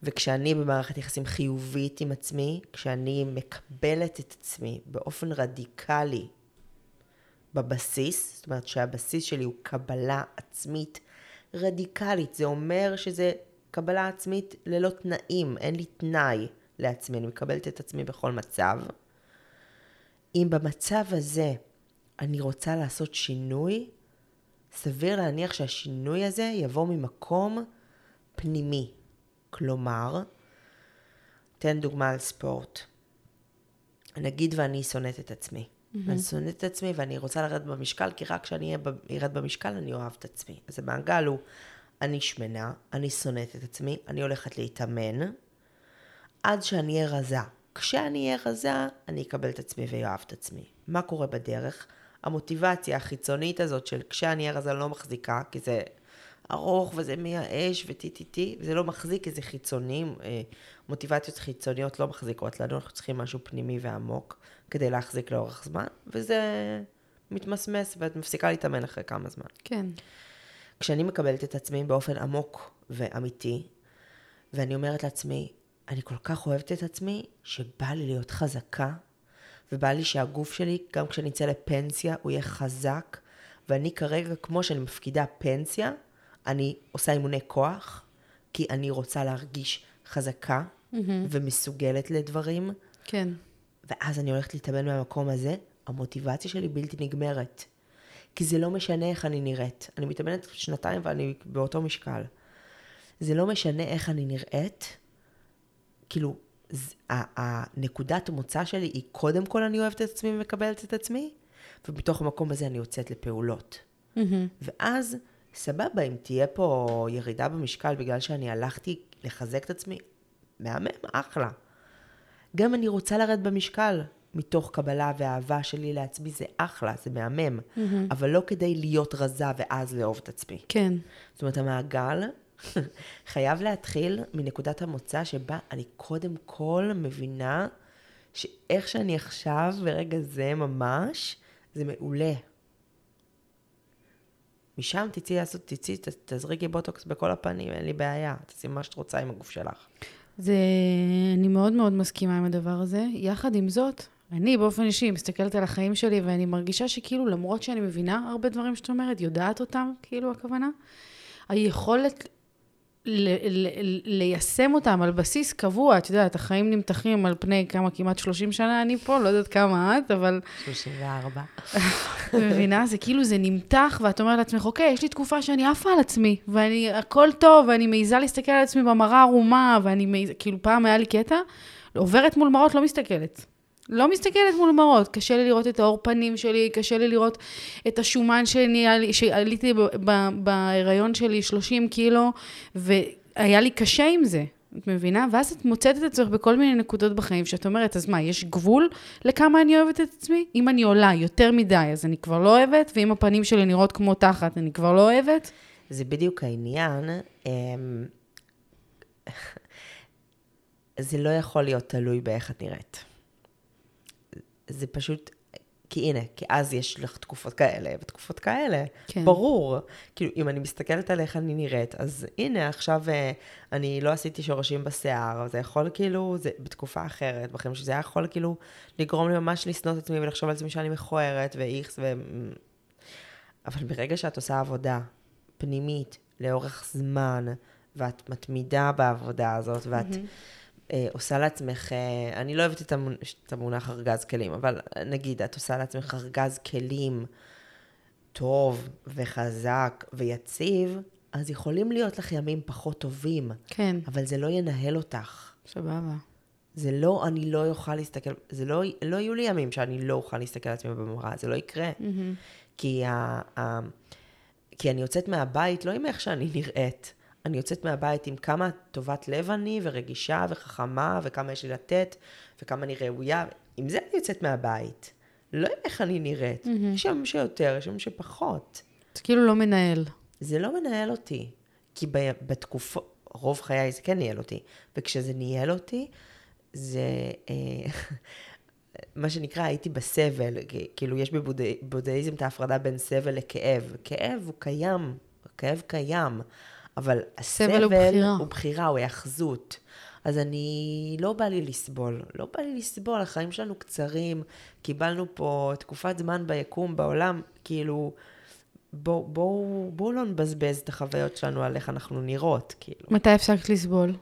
וכשאני במערכת יחסים חיובית עם עצמי, כשאני מקבלת את עצמי באופן רדיקלי בבסיס, זאת אומרת שהבסיס שלי הוא קבלה עצמית רדיקלית, זה אומר שזה קבלה עצמית ללא תנאים, אין לי תנאי לעצמי, אני מקבלת את עצמי בכל מצב. אם במצב הזה אני רוצה לעשות שינוי, סביר להניח שהשינוי הזה יבוא ממקום פנימי. כלומר, תן דוגמה על ספורט. נגיד ואני שונאת את עצמי. Mm-hmm. אני שונאת את עצמי ואני רוצה לרדת במשקל, כי רק כשאני ארד במשקל אני אוהב את עצמי. אז המעגל הוא, אני שמנה, אני שונאת את עצמי, אני הולכת להתאמן, עד שאני אהיה רזה. כשאני אהיה רזה, אני אקבל את עצמי ואוהב את עצמי. מה קורה בדרך? המוטיבציה החיצונית הזאת של כשאני אהיה רזה לא מחזיקה, כי זה ארוך וזה מייאש וטי-טי-טי, זה לא מחזיק כי זה חיצוני, אה, מוטיבציות חיצוניות לא מחזיקות לנו, אנחנו צריכים משהו פנימי ועמוק כדי להחזיק לאורך זמן, וזה מתמסמס ואת מפסיקה להתאמן אחרי כמה זמן. כן. כשאני מקבלת את עצמי באופן עמוק ואמיתי, ואני אומרת לעצמי, אני כל כך אוהבת את עצמי, שבא לי להיות חזקה, ובא לי שהגוף שלי, גם כשאני אצא לפנסיה, הוא יהיה חזק, ואני כרגע, כמו שאני מפקידה פנסיה, אני עושה אימוני כוח, כי אני רוצה להרגיש חזקה mm-hmm. ומסוגלת לדברים. כן. ואז אני הולכת להתאמן מהמקום הזה, המוטיבציה שלי בלתי נגמרת. כי זה לא משנה איך אני נראית. אני מתאמנת שנתיים ואני באותו משקל. זה לא משנה איך אני נראית, כאילו, הנקודת המוצא שלי היא קודם כל אני אוהבת את עצמי ומקבלת את עצמי, ובתוך המקום הזה אני יוצאת לפעולות. Mm-hmm. ואז סבבה, אם תהיה פה ירידה במשקל בגלל שאני הלכתי לחזק את עצמי, מהמם, אחלה. גם אני רוצה לרדת במשקל מתוך קבלה ואהבה שלי לעצמי, זה אחלה, זה מהמם. Mm-hmm. אבל לא כדי להיות רזה ואז לאהוב את עצמי. כן. זאת אומרת, המעגל חייב להתחיל מנקודת המוצא שבה אני קודם כל מבינה שאיך שאני עכשיו, ברגע זה ממש, זה מעולה. משם תצאי לעשות, תצאי, תזריקי בוטוקס בכל הפנים, אין לי בעיה, תעשי מה שאת רוצה עם הגוף שלך. זה, אני מאוד מאוד מסכימה עם הדבר הזה. יחד עם זאת, אני באופן אישי מסתכלת על החיים שלי ואני מרגישה שכאילו למרות שאני מבינה הרבה דברים שאת אומרת, יודעת אותם, כאילו הכוונה, היכולת ליישם אותם על בסיס קבוע, את יודעת, החיים נמתחים על פני כמה, כמעט 30 שנה אני פה, לא יודעת כמה את, אבל... 34. מבינה? זה כאילו, זה נמתח, ואת אומרת לעצמך, אוקיי, יש לי תקופה שאני עפה על עצמי, ואני, הכל טוב, ואני מעיזה להסתכל על עצמי במראה ערומה, ואני מעיזה, כאילו, פעם היה לי קטע, עוברת מול מראות, לא מסתכלת. לא מסתכלת מול מראות, קשה לי לראות את האור פנים שלי, קשה לי לראות את השומן שלי, שעליתי בהיריון שלי 30 קילו, והיה לי קשה עם זה, את מבינה? ואז את מוצאת את עצמך בכל מיני נקודות בחיים, שאת אומרת, אז מה, יש גבול לכמה אני אוהבת את עצמי? אם אני עולה יותר מדי, אז אני כבר לא אוהבת, ואם הפנים שלי נראות כמו תחת, אני כבר לא אוהבת? זה בדיוק העניין. אמ, זה לא יכול להיות תלוי באיך את נראית. זה פשוט, כי הנה, כי אז יש לך תקופות כאלה ותקופות כאלה. כן. ברור. כאילו, אם אני מסתכלת על איך אני נראית, אז הנה, עכשיו אה, אני לא עשיתי שורשים בשיער, זה יכול כאילו, זה בתקופה אחרת, בחיים שזה היה יכול כאילו לגרום לי ממש לשנוא את עצמי ולחשוב על עצמי שאני מכוערת ואיכס ו... אבל ברגע שאת עושה עבודה פנימית לאורך זמן, ואת מתמידה בעבודה הזאת, ואת mm-hmm. אה, עושה לעצמך, אה, אני לא אוהבת את, המונ... את המונח ארגז כלים, אבל נגיד, את עושה לעצמך ארגז כלים טוב וחזק ויציב, אז יכולים להיות לך ימים פחות טובים. כן. אבל זה לא ינהל אותך. סבבה. זה לא, אני לא אוכל להסתכל, זה לא, לא יהיו לי ימים שאני לא אוכל להסתכל על עצמי במראה, זה לא יקרה. מהמם. כי, ה, ה, כי אני יוצאת מהבית לא עם איך שאני נראית, אני יוצאת מהבית עם כמה טובת לב אני, ורגישה, וחכמה, וכמה יש לי לתת, וכמה אני ראויה, עם זה אני יוצאת מהבית. לא עם איך אני נראית. מהמם. יש ימים שיותר, יש ימים שפחות. זה כאילו לא מנהל. זה לא מנהל אותי. כי ב- בתקופות, רוב חיי זה כן ניהל אותי. וכשזה ניהל אותי, זה, אה, מה שנקרא, הייתי בסבל. כאילו, יש בבודהיזם את ההפרדה בין סבל לכאב. כאב הוא קיים, הכאב קיים, אבל הסבל הוא בחירה. הוא בחירה, הוא היאחזות. אז אני, לא בא לי לסבול. לא בא לי לסבול, החיים שלנו קצרים, קיבלנו פה תקופת זמן ביקום, בעולם, כאילו, בואו בוא, בוא לא נבזבז את החוויות שלנו על איך אנחנו נראות, כאילו. מתי הפסקת לסבול?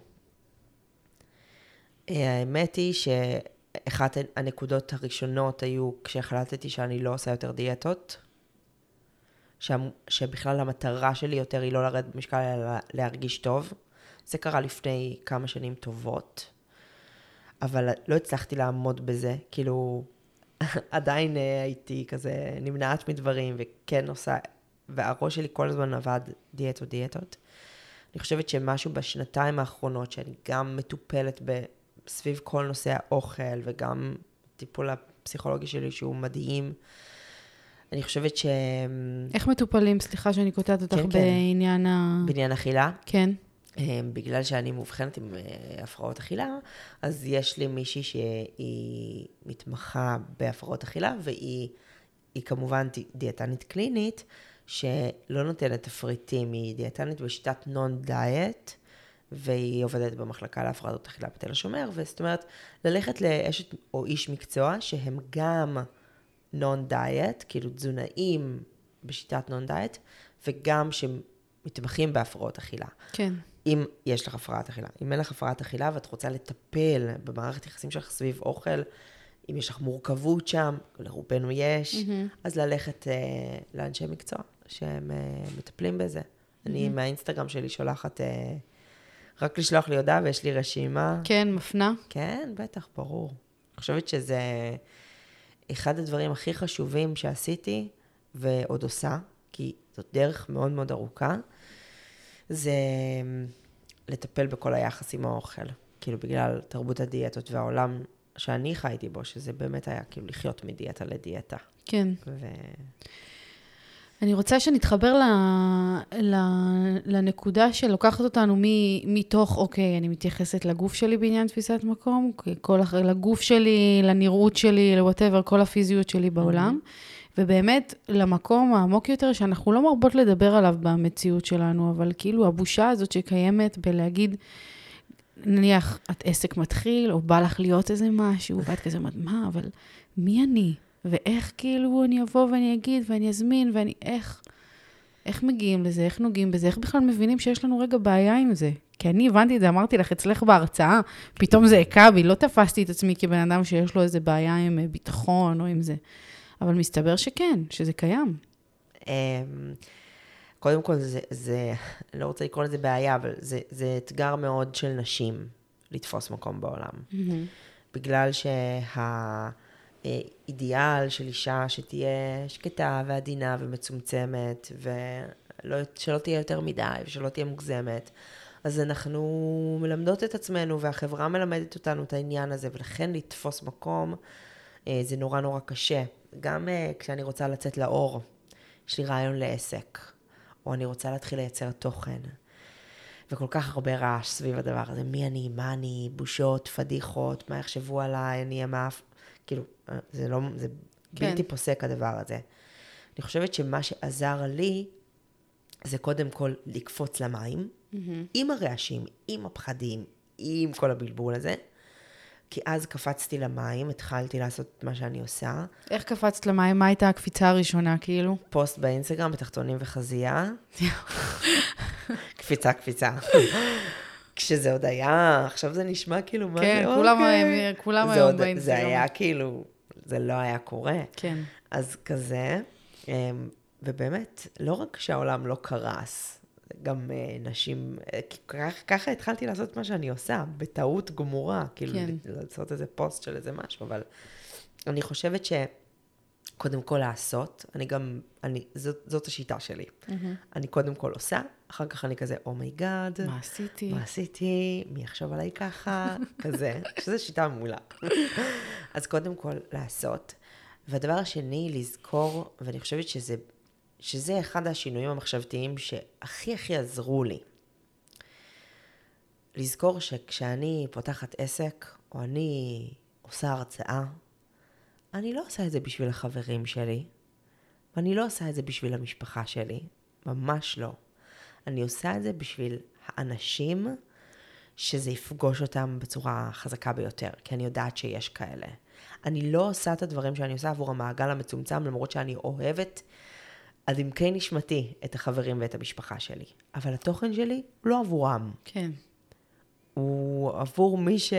אה, האמת היא שאחת הנקודות הראשונות היו כשהחלטתי שאני לא עושה יותר דיאטות, שהמ- שבכלל המטרה שלי יותר היא לא לרדת במשקל, אלא להרגיש טוב. זה קרה לפני כמה שנים טובות, אבל לא הצלחתי לעמוד בזה, כאילו, עדיין אה, הייתי כזה נמנעת מדברים, וכן עושה, והראש שלי כל הזמן עבד דיאטות, דיאטות. אני חושבת שמשהו בשנתיים האחרונות, שאני גם מטופלת סביב כל נושא האוכל, וגם טיפול הפסיכולוגי שלי שהוא מדהים, אני חושבת שבעניין איך מטופלים? סליחה שאני קוטעת אותך כן, כן. בעניין ה... אכילה, כן. אה, בגלל שאני מאובחנת עם אה, הפרעות אכילה, אז יש לי מישהי שהיא מתמחה בהפרעות אכילה, והיא היא כמובן די- דיאטנית קלינית, שלא נותנת תפריטים, היא דיאטנית בשיטת נון דיאט, והיא עובדת במחלקה להפרעות אכילה בתל השומר, וזאת אומרת, ללכת לאשת או איש מקצוע שהם גם נון דיאט, כאילו תזונאים בשיטת נון דיאט, וגם שמתמחים בהפרעות אכילה. כן. אם יש לך הפרעת אכילה. אם אין לך הפרעת אכילה ואת רוצה לטפל במערכת יחסים שלך סביב אוכל, אם יש לך מורכבות שם, לרובנו יש, מהמם. אז ללכת אה, לאנשי מקצוע שהם אה, מטפלים בזה. אני מהאינסטגרם שלי שולחת, אה, רק לשלוח לי הודעה ויש לי רשימה. כן, מפנה. כן, בטח, ברור. אני חושבת שזה אחד הדברים הכי חשובים שעשיתי ועוד עושה, כי זאת דרך מאוד מאוד ארוכה, זה לטפל בכל היחס עם האוכל. כאילו, בגלל תרבות הדיאטות והעולם שאני חייתי בו, שזה באמת היה כאילו לחיות מדיאטה לדיאטה. כן. ו... אני רוצה שנתחבר ל, ל, לנקודה שלוקחת אותנו מ, מתוך, אוקיי, אני מתייחסת לגוף שלי בעניין תפיסת מקום, כל, לגוף שלי, לנראות שלי, לוואטאבר, כל הפיזיות שלי בעולם, ובאמת למקום העמוק יותר, שאנחנו לא מרבות לדבר עליו במציאות שלנו, אבל כאילו הבושה הזאת שקיימת בלהגיד, נניח, את עסק מתחיל, או בא לך להיות איזה משהו, ואת כזה אומרת, מה, אבל מי אני? ואיך כאילו אני אבוא ואני אגיד ואני אזמין ואני, איך, איך מגיעים לזה, איך נוגעים בזה, איך בכלל מבינים שיש לנו רגע בעיה עם זה? כי אני הבנתי את זה, אמרתי לך, אצלך בהרצאה, פתאום זה הכה בי, לא תפסתי את עצמי כבן אדם שיש לו איזה בעיה עם אה, ביטחון או עם זה. אבל מסתבר שכן, שזה קיים. אמ, קודם כל, זה, זה, לא רוצה לקרוא לזה בעיה, אבל זה, זה אתגר מאוד של נשים לתפוס מקום בעולם. בגלל שהאידיאל של אישה שתהיה שקטה ועדינה ומצומצמת, ושלא תהיה יותר מדי ושלא תהיה מוגזמת, אז אנחנו מלמדות את עצמנו והחברה מלמדת אותנו את העניין הזה, ולכן לתפוס מקום אה, זה נורא נורא קשה. גם אה, כשאני רוצה לצאת לאור, יש לי רעיון לעסק, או אני רוצה להתחיל לייצר תוכן. וכל כך הרבה רעש סביב הדבר הזה, מי אני, מה אני, בושות, פדיחות, מה יחשבו עליי, אני אהיה מאף... כאילו, אה, זה לא, זה כן. בלתי פוסק הדבר הזה. אני חושבת שמה שעזר לי, זה קודם כל לקפוץ למים, עם הרעשים, עם הפחדים, עם כל הבלבול הזה. כי אז קפצתי למים, התחלתי לעשות את מה שאני עושה. איך קפצת למים? מה הייתה הקפיצה הראשונה, כאילו? פוסט באינסטגרם, בתחתונים וחזייה. קפיצה, קפיצה. כשזה עוד היה, עכשיו זה נשמע כאילו, מה כן, זה, כולם אוקיי. כולם היום עוד- באינסטגרם. זה היה כאילו, זה לא היה קורה. כן. אז כזה, אמ, ובאמת, לא רק שהעולם לא קרס, גם אה, נשים, אה, ככה התחלתי לעשות מה שאני עושה, בטעות גמורה, כאילו, כן. לעשות איזה פוסט של איזה משהו, אבל אני חושבת שקודם כל לעשות, אני גם, אני, זאת, זאת השיטה שלי. אני קודם כל עושה, אחר כך אני כזה, oh my god, מה עשיתי? מה עשיתי, מי יחשוב עליי ככה, כזה, שזו שיטה מעולה. אז קודם כל, לעשות. והדבר השני, לזכור, ואני חושבת שזה, שזה אחד השינויים המחשבתיים שהכי הכי עזרו לי. לזכור שכשאני פותחת עסק, או אני עושה הרצאה, אני לא עושה את זה בשביל החברים שלי, ואני לא עושה את זה בשביל המשפחה שלי, ממש לא. אני עושה את זה בשביל האנשים שזה יפגוש אותם בצורה חזקה ביותר, כי אני יודעת שיש כאלה. אני לא עושה את הדברים שאני עושה עבור המעגל המצומצם, למרות שאני אוהבת עד עמקי נשמתי את החברים ואת המשפחה שלי. אבל התוכן שלי הוא לא עבורם. כן. הוא עבור מי ש...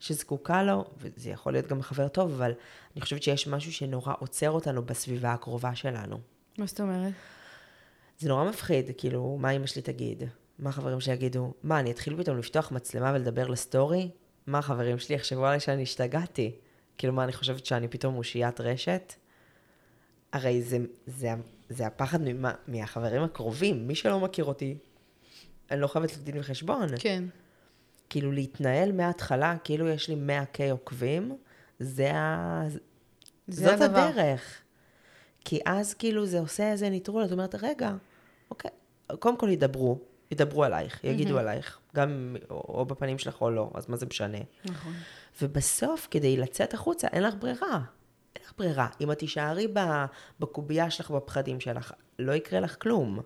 שזקוקה לו, וזה יכול להיות גם חבר טוב, אבל אני חושבת שיש משהו שנורא עוצר אותנו בסביבה הקרובה שלנו. מה זאת אומרת? זה נורא מפחיד, כאילו, מה אמא שלי תגיד? מה החברים שלי יגידו? מה, אני אתחיל פתאום לפתוח מצלמה ולדבר לסטורי? מה החברים שלי יחשבו עליי שאני השתגעתי? כאילו, מה, אני חושבת שאני פתאום אושיית רשת? הרי זה, זה, זה הפחד ממה, מהחברים הקרובים. מי שלא מכיר אותי, אני לא חייבת לדין וחשבון. כן. כאילו, להתנהל מההתחלה, כאילו יש לי 100K עוקבים, זה ה... זה זאת הדבר. הדרך. כי אז כאילו זה עושה איזה ניטרול, את אומרת, רגע, אוקיי, קודם כל ידברו, ידברו עלייך, יגידו עלייך, גם או, או בפנים שלך או לא, אז מה זה משנה? נכון. ובסוף, כדי לצאת החוצה, אין לך ברירה. אין לך ברירה. אם את תישארי בקובייה שלך, בפחדים שלך, לא יקרה לך כלום.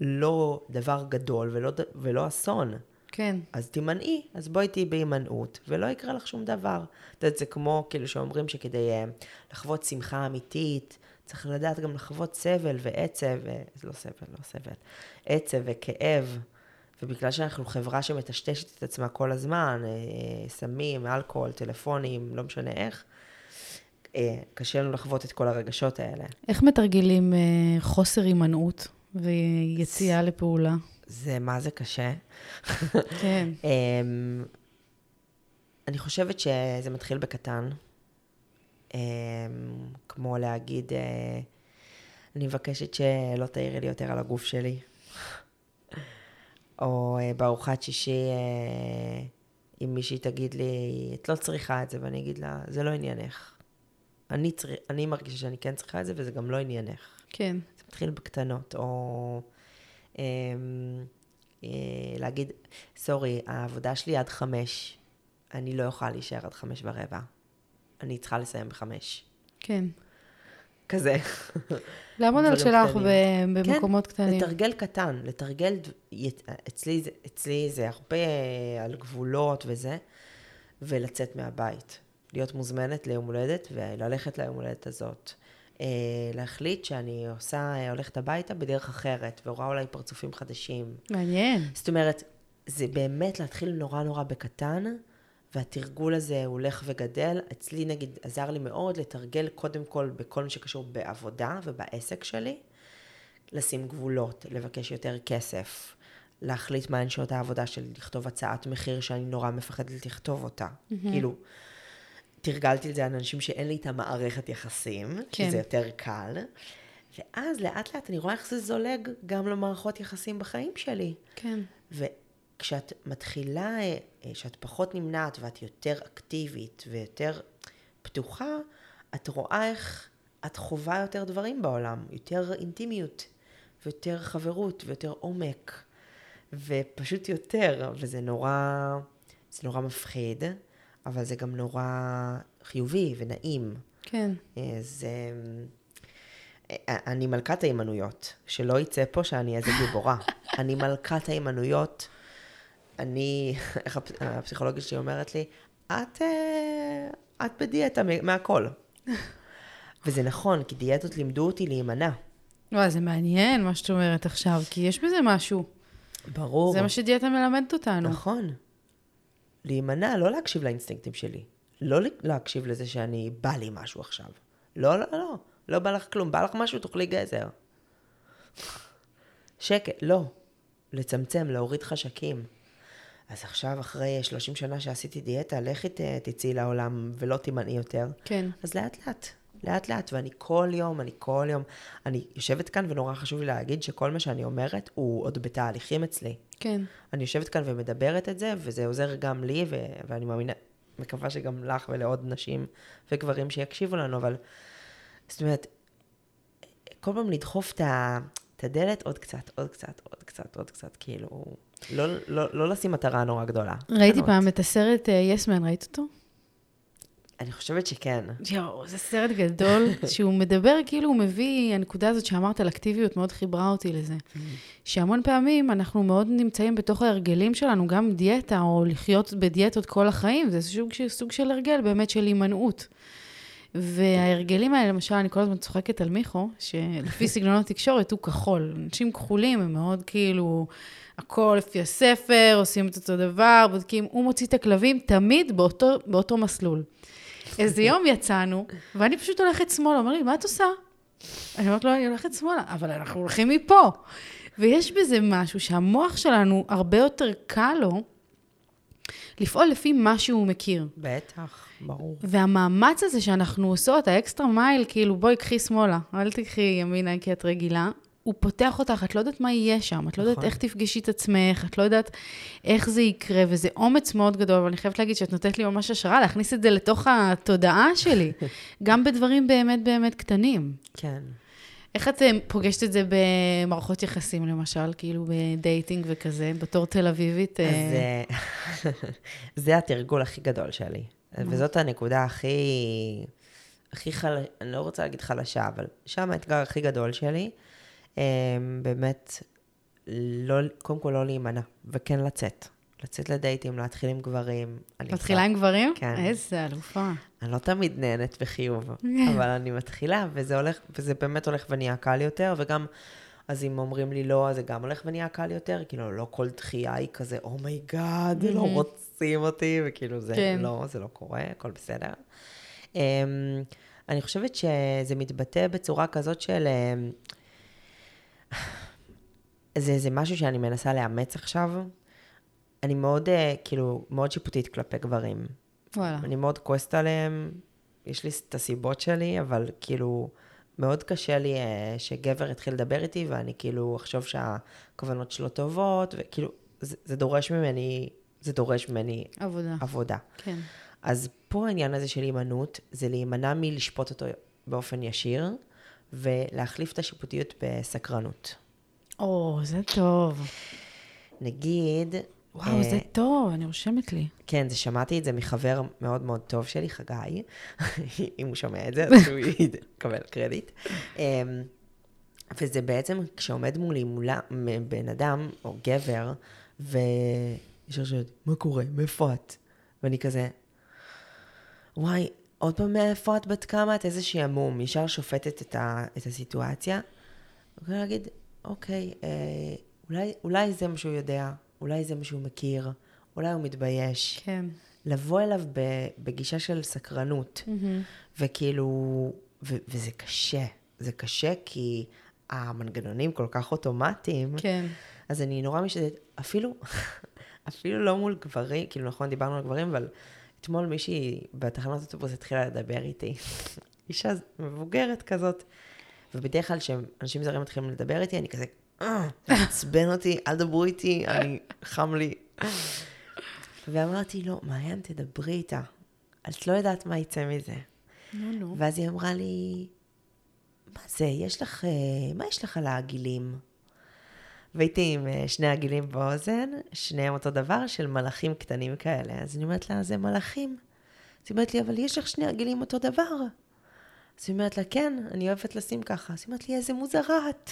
לא דבר גדול ולא, ולא אסון. כן. אז תימנעי, אז בואי תהיי בהימנעות, ולא יקרה לך שום דבר. את יודעת, זה כמו כאילו שאומרים שכדי uh, לחוות שמחה אמיתית, צריך לדעת גם לחוות סבל ועצב, ו... לא סבל, לא סבל, עצב וכאב. ובגלל שאנחנו חברה שמטשטשת את עצמה כל הזמן, אה, סמים, אלכוהול, טלפונים, לא משנה איך, אה, קשה לנו לחוות את כל הרגשות האלה. איך מתרגלים אה, חוסר הימנעות ויציאה לפעולה? זה מה זה קשה. כן. אמ, אני חושבת שזה מתחיל בקטן. אמ, כמו להגיד, אה, אני מבקשת שלא תעירי לי יותר על הגוף שלי. או אה, בארוחת שישי, אה, אם מישהי תגיד לי, את לא צריכה את זה, ואני אגיד לה, זה לא עניינך. אני, צר... אני מרגישה שאני כן צריכה את זה, וזה גם לא עניינך. כן. זה מתחיל בקטנות, או להגיד, סורי, העבודה שלי עד חמש, אני לא יכולה להישאר עד חמש ורבע. אני צריכה לסיים בחמש. כן. כזה. לעמוד על שלך קטנים. ב- במקומות כן, קטנים. לתרגל קטן, לתרגל, אצלי, אצלי זה הרבה אה, על גבולות וזה, ולצאת מהבית. להיות מוזמנת ליום הולדת וללכת ליום הולדת הזאת. אה, להחליט שאני עושה, אה, הולכת הביתה בדרך אחרת, ורואה אולי פרצופים חדשים. מעניין. זאת אומרת, זה באמת להתחיל נורא נורא בקטן, והתרגול הזה הולך וגדל. אצלי נגיד עזר לי מאוד לתרגל קודם כל בכל מה שקשור בעבודה ובעסק שלי, לשים גבולות, לבקש יותר כסף, להחליט מהן שעות העבודה שלי, לכתוב הצעת מחיר שאני נורא מפחדת לכתוב אותה. כאילו, תרגלתי את זה על אנשים שאין לי איתם מערכת יחסים, כן. שזה יותר קל. ואז לאט לאט אני רואה איך זה זולג גם למערכות יחסים בחיים שלי. כן. וכשאת מתחילה, אה, אה, שאת פחות נמנעת ואת יותר אקטיבית ויותר פתוחה, את רואה איך את חווה יותר דברים בעולם, יותר אינטימיות, ויותר חברות, ויותר עומק, ופשוט יותר, וזה נורא, זה נורא מפחיד, אבל זה גם נורא חיובי ונעים. כן. אז אה, אני מלכת ההימנויות. שלא יצא פה שאני איזה גיבורה. אני מלכת ההימנויות. אני, איך הפ- הפסיכולוגית שלי אומרת לי, את, אה, את בדיאטה מהכל. וזה נכון, כי דיאטות לימדו אותי להימנע. וואי, זה מעניין מה שאת אומרת עכשיו, כי יש בזה משהו. ברור. זה מה שדיאטה מלמדת אותנו. נכון. להימנע, לא להקשיב לאינסטינקטים שלי. לא להקשיב לזה שאני, בא לי משהו עכשיו. לא, לא, לא. לא בא לך כלום. בא לך משהו, תאכלי גזר. שקט, לא. לצמצם, להוריד חשקים. אז עכשיו, אחרי 30 שנה שעשיתי דיאטה, לכי תצאי לעולם ולא תימנעי יותר. כן. אז לאט לאט, לאט לאט, ואני כל יום, אני כל יום, אני יושבת כאן ונורא חשוב לי להגיד שכל מה שאני אומרת הוא עוד בתהליכים אצלי. כן. אני יושבת כאן ומדברת את זה, וזה עוזר גם לי, ו- ואני מאמינה, מקווה שגם לך ולעוד נשים וגברים שיקשיבו לנו, אבל זאת אומרת, כל פעם לדחוף את, ה- את הדלת עוד קצת, עוד קצת, עוד קצת, עוד קצת, כאילו, לא, לא, לא לשים מטרה נורא גדולה. ראיתי. פעם את הסרט יסמן, ראית אותו? אני חושבת שכן. יואו, זה סרט גדול, שהוא מדבר, כאילו הוא מביא, הנקודה הזאת שאמרת על אקטיביות מאוד חיברה אותי לזה. שהמון פעמים אנחנו מאוד נמצאים בתוך ההרגלים שלנו, גם דיאטה, או לחיות בדיאטות כל החיים, זה סוג, סוג של הרגל באמת של הימנעות. וההרגלים האלה, למשל, אני כל הזמן צוחקת על מיכו, שלפי סגנון התקשורת הוא כחול. אנשים כחולים הם מאוד כאילו, הכל לפי הספר, עושים את אותו דבר, בודקים, הוא מוציא את הכלבים תמיד באותו, באותו מסלול. איזה יום יצאנו, ואני פשוט הולכת שמאלה, אומר לי, מה את עושה? אני אומרת לו, אני הולכת שמאלה, אבל אנחנו הולכים מפה. ויש בזה משהו שהמוח שלנו, הרבה יותר קל לו לפעול לפי מה שהוא מכיר. בטח, ברור. והמאמץ הזה שאנחנו עושות, ה extra mile, כאילו, בואי, קחי שמאלה, אל תקחי ימינה כי את רגילה, הוא פותח אותך, את לא יודעת מה יהיה שם, את לא יודעת נכון. איך תפגשי את עצמך, את לא יודעת איך זה יקרה, וזה אומץ מאוד גדול, אבל אני חייבת להגיד שאת נותנת לי ממש השראה להכניס את זה לתוך התודעה שלי, גם בדברים באמת באמת קטנים. כן. איך את אה, פוגשת את זה במערכות יחסים, למשל, כאילו ב dating וכזה, בתור תל אביבית? אז אה, אה, זה התרגול הכי גדול שלי. וזאת הנקודה הכי, הכי חל... אני לא רוצה להגיד חלשה, אבל שם האתגר הכי גדול שלי. אה, באמת, לא, קודם כל לא להימנע, וכן לצאת. לצאת לדייטים, להתחיל עם גברים. מתחילה עם גברים? כן. איזה אלופה. אני לא תמיד נהנית בחיוב, אבל אני מתחילה, וזה הולך, וזה באמת הולך ונהיה קל יותר, וגם, אז אם אומרים לי לא, אז זה גם הולך ונהיה קל יותר, כאילו, לא כל דחייה היא כזה, oh my god, לא רוצים אותי, וכאילו, זה כן. לא, זה לא קורה, הכל בסדר. Um, אני חושבת שזה מתבטא בצורה כזאת של... Um, זה, זה משהו שאני מנסה לאמץ עכשיו. אני מאוד, uh, כאילו, מאוד שיפוטית כלפי גברים. וואלה. אני מאוד כועסת עליהם, יש לי את הסיבות שלי, אבל כאילו, מאוד קשה לי uh, שגבר יתחיל לדבר איתי, ואני כאילו אחשוב שהכוונות שלו טובות, וכאילו, זה, זה דורש ממני, זה דורש ממני עבודה. עבודה. כן. אז פה העניין הזה של הימנעות, זה להימנע מלשפוט אותו באופן ישיר, ולהחליף את השיפוטיות בסקרנות. או, זה טוב. נגיד... וואו, אה, זה טוב, אני רושמת לי. כן, זה שמעתי את זה מחבר מאוד מאוד טוב שלי, חגי. אם הוא שומע את זה, אז שהוא יקבל קרדיט. אמ, וזה בעצם כשעומד מולי מולה בן אדם או גבר, ויש לו שואלת, מה קורה? מאיפה את? ואני כזה, וואי, עוד פעם מאיפה את? בת כמה את? איזה שעמום. ישר שופטת את, ה, את הסיטואציה. ואני להגיד, אוקיי, אה, אולי, אולי זה מה שהוא יודע, אולי זה מה שהוא מכיר, אולי הוא מתבייש. כן. לבוא אליו ב- בגישה של סקרנות, וכאילו, ו- וזה קשה. זה קשה כי המנגנונים כל כך אוטומטיים, כן. אז אני נורא משתדלת, אפילו, אפילו לא מול גברים, כאילו נכון, דיברנו על גברים, אבל אתמול מישהי בתחנת אוטובוס התחילה לדבר איתי. אישה מבוגרת כזאת, ובדרך כלל כשאנשים זרים מתחילים לדבר איתי, אני כזה, "אה, מעצבן אותי, אל דברו איתי, אני, חם לי. ואמרתי, לא, מעיין, תדברי איתה. את לא יודעת מה יצא מזה. נו, נו. ואז היא אמרה לי, מה זה, יש לך, אה, מה יש לך על העגילים? והייתי עם אה, שני עגילים באוזן, שניהם אותו דבר, של מלאכים קטנים כאלה. אז אני אומרת לה, זה מלאכים. אז היא אומרת לי, אבל יש לך שני עגילים אותו דבר. אז היא אומרת לה, כן, אני אוהבת לשים ככה. אז היא אומרת לי, איזה מוזרה את.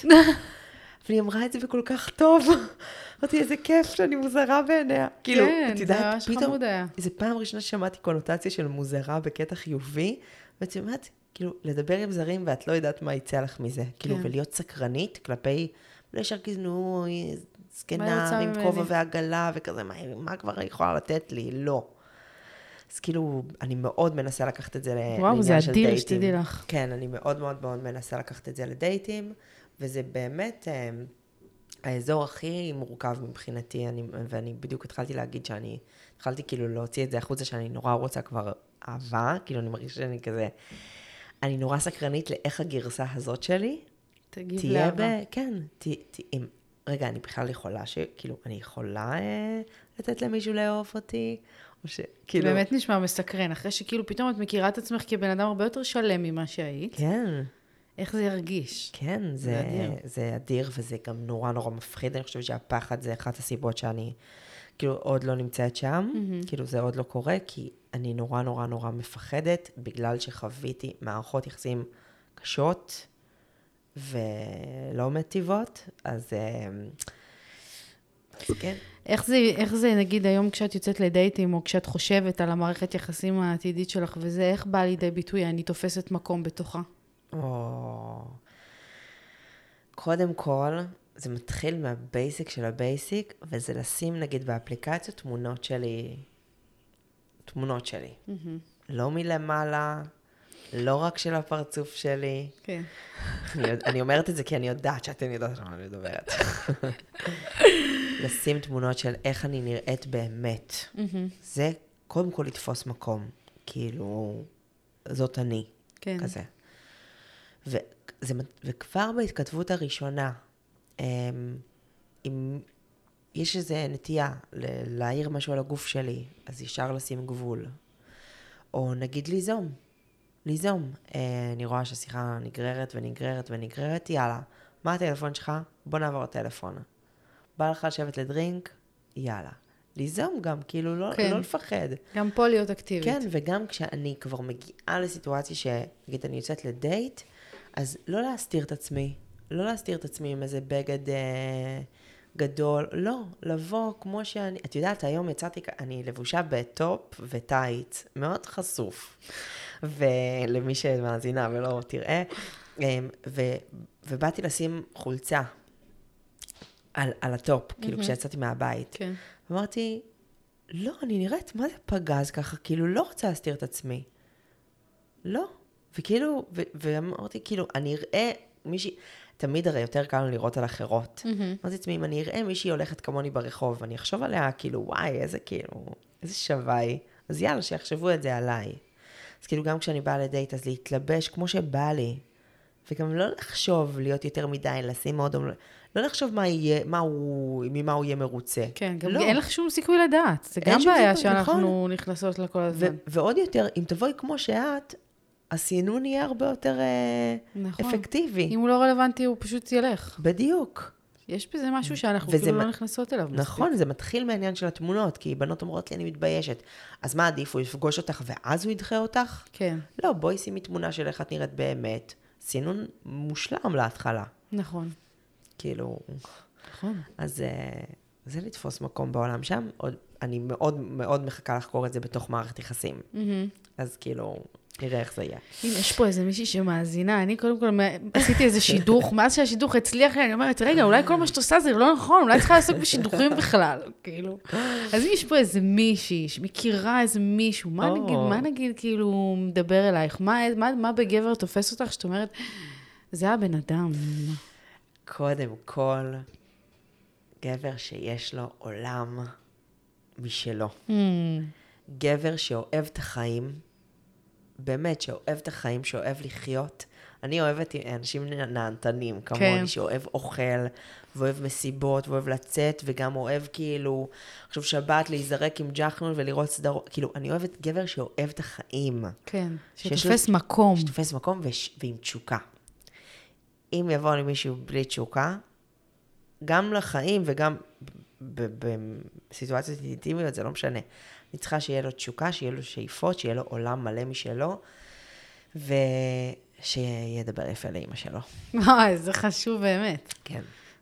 והיא אמרה את זה בכל כך טוב. אמרתי, איזה כיף שאני מוזרה בעיניה. כאילו, כן, את יודעת, פתאום. זו פעם ראשונה ששמעתי קונוטציה של מוזרה בקטע חיובי, ואת אומרת, כאילו, לדבר עם זרים ואת לא יודעת מה יצא לך מזה. כאילו, כן. ולהיות סקרנית כלפי, ישר היא היא זקנה עם? כובע ועגלה וכזה, מה, מה כבר יכולה לתת לי? לא. אז כאילו, אני מאוד מנסה לקחת את זה ל- וואו, זה לעניין של אדיר, דייטים. שתדעי לך. כן, אני מאוד מאוד מאוד מנסה לקחת את זה לדייטים, וזה באמת אה, האזור הכי מורכב מבחינתי, אני, ואני בדיוק התחלתי להגיד שאני, התחלתי כאילו להוציא את זה החוצה, שאני נורא רוצה כבר אהבה, כאילו אני מרגישה שאני כזה, אני נורא סקרנית לאיך הגרסה הזאת שלי תגיב תהיה ב... לאהבה. כן, ת, ת, אם, רגע, אני בכלל יכולה ש... כאילו, אני יכולה אה, לתת למישהו לאהוב אותי? או ש... כאילו... באמת נשמע מסקרן, אחרי שכאילו פתאום את מכירה את עצמך כבן אדם הרבה יותר שלם ממה שהיית, כן. איך זה ירגיש? כן, זה, זה אדיר. זה אדיר, וזה גם נורא נורא מפחיד. אני חושבת שהפחד זה אחת הסיבות שאני כאילו עוד לא נמצאת שם, מהמם. כאילו זה עוד לא קורה, כי אני נורא נורא נורא מפחדת, בגלל שחוויתי מערכות יחסים קשות ולא מטיבות, אז, אה, אז כן. איך זה, איך זה, נגיד, היום כשאת יוצאת לדייטים, או כשאת חושבת על המערכת יחסים העתידית שלך וזה, איך בא לידי ביטוי, אני תופסת מקום בתוכה? או... קודם כל, זה מתחיל מה basic של ה basic, וזה לשים נגיד באפליקציות תמונות שלי, תמונות שלי. לא מלמעלה, לא רק של הפרצוף שלי. כן. אני, אומרת את זה כי אני יודעת שאתן יודעות על מה אני מדברת. לשים תמונות של איך אני נראית באמת. זה קודם כל לתפוס מקום. כאילו, זאת אני. כן. כזה. וזה, וכבר בהתכתבות הראשונה, אמ, אם יש איזו נטייה להעיר משהו על הגוף שלי, אז ישר לשים גבול. או נגיד ליזום, ליזום. אה, אני רואה שהשיחה נגררת ונגררת ונגררת, יאללה, מה הטלפון שלך? בוא נעבור לטלפון. בא לך לשבת לדרינק? יאללה. ליזום גם, כאילו לא, כן. לא לפחד. גם פה להיות אקטיבית. כן, וגם כשאני כבר מגיעה לסיטואציה שנגיד אני יוצאת לדייט, אז לא להסתיר את עצמי. לא להסתיר את עצמי עם איזה בגד אה, גדול. לא, לבוא כמו שאני... את יודעת, היום יצאתי, אני לבושה בטופ וטייץ, מאוד חשוף. ולמי שמאזינה ולא תראה, אה, ו, ובאתי לשים חולצה על, על ה top, כאילו כשיצאתי מהבית. כן. אמרתי, לא, אני נראית, מה זה פגז ככה? כאילו, לא רוצה להסתיר את עצמי. לא. וכאילו, ו- ואמרתי, כאילו, אני אראה מישהי, תמיד הרי יותר קל לראות על אחרות. אמרתי לעצמי, אם אני אראה מישהי הולכת כמוני ברחוב, ואני אחשוב עליה, כאילו, וואי, איזה כאילו, איזה שווה היא, אז יאללה, שיחשבו את זה עליי. אז כאילו, גם כשאני באה לדייט, אז להתלבש כמו שבא לי. וגם לא לחשוב להיות יותר מדי, לשים עוד... לא לחשוב מה יהיה, מה הוא, ממה הוא יהיה מרוצה. כן, גם לא. אין לך שום סיכוי לדעת. זה גם בעיה סיכוי, נכון. שאנחנו נכנסות לה כל ו- הזמן. ועוד יותר, אם תבואי כמו שאת, הסינון יהיה הרבה יותר אה, נכון. אפקטיבי. אם הוא לא רלוונטי, הוא פשוט ילך. בדיוק. יש בזה משהו שאנחנו כאילו לא נכנסות אליו מספיק. נכון, זה מתחיל מהעניין של התמונות, כי בנות אומרות לי, אני מתביישת. אז מה עדיף, הוא יפגוש אותך ואז הוא ידחה אותך? כן, לא, בואי שימי תמונה של איך את נראית באמת. סינון מושלם להתחלה. נכון. כאילו, נכון. אז אה, זה לתפוס מקום בעולם שם. עוד, אני מאוד מאוד מחכה לחקור את זה בתוך מערכת יחסים. מהמם. אז כאילו, נראה איך זה יהיה. הנה, יש פה איזה מישהי שמאזינה, אני קודם כל עשיתי איזה שידוך, מאז שהשידוך הצליח לי, אני אומרת, רגע, אולי כל מה שאת עושה זה לא נכון, אולי צריכה לעסוק בשידוכים בכלל, כאילו. אז אם יש פה איזה מישהי שמכירה איזה מישהו, מה. נגיד, מה נגיד כאילו מדבר אלייך? מה, מה, מה בגבר תופס אותך שאת אומרת, זה הבן אדם. קודם כל, גבר שיש לו עולם משלו. Hmm, גבר שאוהב את החיים, באמת, שאוהב את החיים, שאוהב לחיות. אני אוהבת אנשים נהנתנים, כמוני, כן. שאוהב אוכל, ואוהב מסיבות, ואוהב לצאת, וגם אוהב כאילו, עכשיו שבת להיזרק עם ג'חנון ולראות סדרות, כאילו, אני אוהבת גבר שאוהב את החיים. כן, שתופס מקום. שתופס מקום וש... ועם תשוקה. אם יבוא לי מישהו בלי תשוקה, גם לחיים וגם בסיטואציות אינטימיות, זה לא משנה. אני צריכה שיהיה לו תשוקה, שיהיה לו שאיפות, שיהיה לו עולם מלא משלו, שידבר יפה לאימא שלו. אוי, זה חשוב באמת. כן.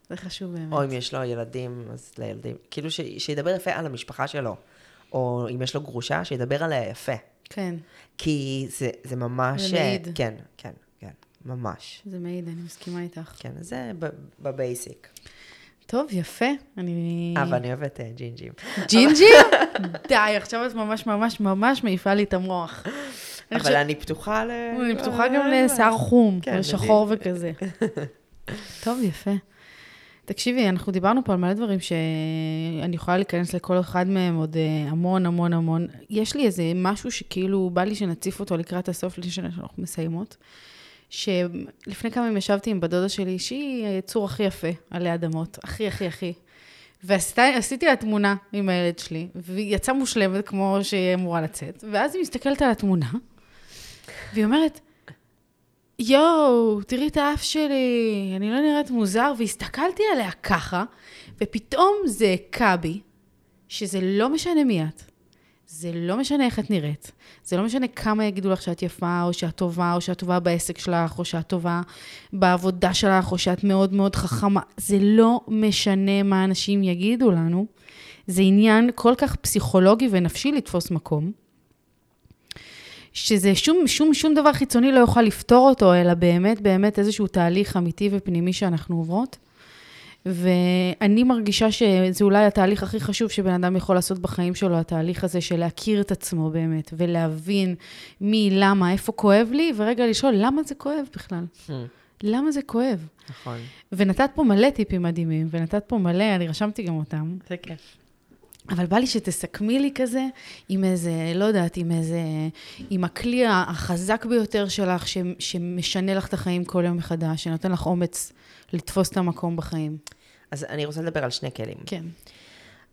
זה חשוב באמת. או אם יש לו ילדים, אז לילדים. כאילו ש... שידבר יפה על המשפחה שלו. או אם יש לו גרושה, שידבר עליה יפה. כן, כי זה, זה ממש... זה מעיד. כן, כן, כן, ממש. זה מעיד, אני מסכימה איתך. כן, זה בבייסיק. טוב, יפה. אני... אבל אני אוהבת אה, ג'ינג'ים. די, עכשיו את ממש ממש ממש מעיפה לי את המוח. אבל אני פתוחה ל... אני פתוחה גם לשיער חום, כן, שחור וכזה. טוב, יפה. תקשיבי, אנחנו דיברנו פה על מלא דברים שאני יכולה להיכנס לכל אחד מהם עוד אה, המון המון המון. יש לי איזה משהו שכאילו בא לי שנציף אותו לקראת הסוף, לפני שאנחנו מסיימות. שלפני כמה ימים ישבתי עם בת דודה שלי, שהיא היצור הכי יפה עלי אדמות, הכי הכי הכי. ועשיתי לה תמונה עם הילד שלי, והיא יצאה מושלמת כמו שהיא אמורה לצאת, ואז היא מסתכלת על התמונה, והיא אומרת, יואו, תראי את האף שלי, אני לא נראית מוזר, והסתכלתי עליה ככה, ופתאום זה הכה בי, שזה לא משנה מי את, זה לא משנה איך את נראית, זה לא משנה כמה יגידו לך שאת יפה, או שאת טובה, או שאת טובה בעסק שלך, או שאת טובה בעבודה שלך, או שאת מאוד מאוד חכמה, זה לא משנה מה אנשים יגידו לנו, זה עניין כל כך פסיכולוגי ונפשי לתפוס מקום. שזה שום, שום, שום דבר חיצוני לא יוכל לפתור אותו, אלא באמת, באמת איזשהו תהליך אמיתי ופנימי שאנחנו עוברות. ואני מרגישה שזה אולי התהליך הכי חשוב שבן אדם יכול לעשות בחיים שלו, התהליך הזה של להכיר את עצמו באמת, ולהבין מי, למה, איפה כואב לי, ורגע לשאול, למה זה כואב בכלל? למה זה כואב? נכון. ונתת פה מלא טיפים מדהימים, ונתת פה מלא, אני רשמתי גם אותם. זה כיף. אבל בא לי שתסכמי לי כזה, עם איזה, לא יודעת, עם איזה, עם הכלי החזק ביותר שלך, ש, שמשנה לך את החיים כל יום מחדש, שנותן לך אומץ לתפוס את המקום בחיים. אז אני רוצה לדבר על שני כלים. כן.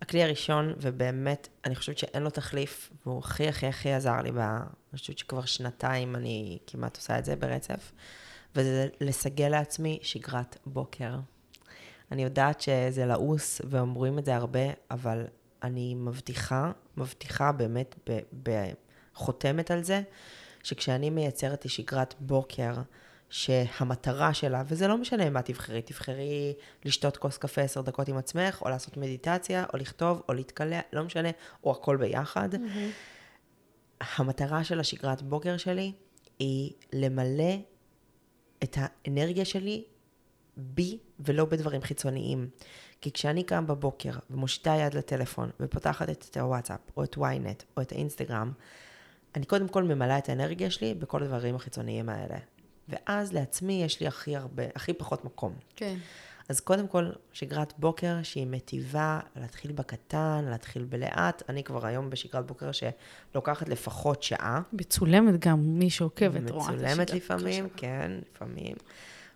הכלי הראשון, ובאמת, אני חושבת שאין לו תחליף, והוא הכי הכי הכי עזר לי, ב... אני חושבת שכבר שנתיים אני כמעט עושה את זה ברצף, וזה לסגל לעצמי שגרת בוקר. אני יודעת שזה לעוס, ואומרים את זה הרבה, אבל אני מבטיחה, מבטיחה באמת, ב... ב... חותמת על זה, שכשאני מייצרת לי שגרת בוקר, שהמטרה שלה, וזה לא משנה מה תבחרי, תבחרי לשתות כוס קפה עשר דקות עם עצמך, או לעשות מדיטציה, או לכתוב, או להתקלע, לא משנה, או הכל ביחד. המטרה של השגרת בוקר שלי היא למלא את האנרגיה שלי בי ולא בדברים חיצוניים. כי כשאני קם בבוקר ומושיטה יד לטלפון ופותחת את הוואטסאפ, או את ynet, או את האינסטגרם, אני קודם כל ממלאה את האנרגיה שלי בכל הדברים החיצוניים האלה. ואז לעצמי יש לי הכי הרבה, הכי פחות מקום. כן. אז קודם כל, שגרת בוקר שהיא מטיבה, להתחיל בקטן, להתחיל בלאט. אני כבר היום בשגרת בוקר שלוקחת לפחות שעה. מצולמת גם, מי שעוקבת רואה את מצולמת השגרת לפעמים, בוקר שלך. כן, לפעמים.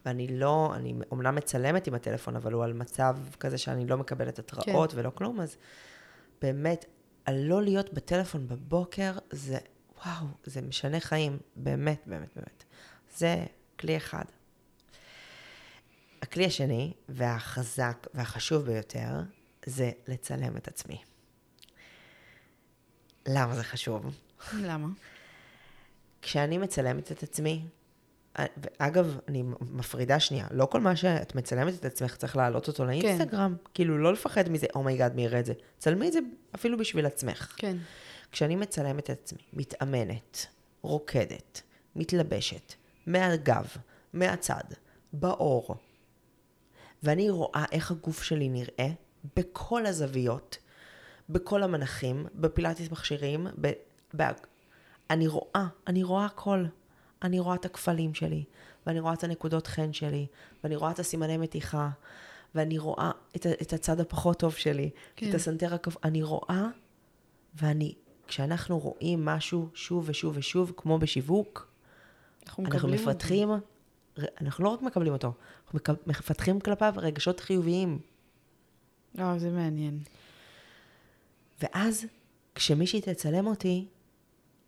ואני לא, אני אומנם מצלמת עם הטלפון, אבל הוא על מצב כזה שאני לא מקבלת התראות כן. ולא כלום, אז באמת, על לא להיות בטלפון בבוקר, זה, וואו, זה משנה חיים, באמת, באמת, באמת. זה כלי אחד. הכלי השני, והחזק והחשוב ביותר, זה לצלם את עצמי. למה זה חשוב? למה? כשאני מצלמת את עצמי, אגב, אני מפרידה שנייה, לא כל מה שאת מצלמת את עצמך צריך להעלות אותו לאינסטגרם. כן. כאילו, לא לפחד מזה, oh my god, מי יראה את זה. צלמי את זה אפילו בשביל עצמך. כן. כשאני מצלמת את עצמי, מתאמנת, רוקדת, מתלבשת, מהגב, מהצד, באור, ואני רואה איך הגוף שלי נראה בכל הזוויות, בכל המנחים, בפילאטיס מכשירים, ב... ב... אני רואה, אני רואה הכל. אני רואה את הכפלים שלי, ואני רואה את הנקודות חן שלי, ואני רואה את הסימני מתיחה, ואני רואה את, את הצד הפחות טוב שלי, כן. את הסנטר הכפ... אני רואה, ואני, כשאנחנו רואים משהו שוב ושוב ושוב, כמו בשיווק, אנחנו אנחנו אותו. מפתחים, אנחנו לא רק מקבלים אותו, אנחנו מפתחים כלפיו רגשות חיוביים. אה, זה מעניין. ואז, כשמישהי תצלם אותי,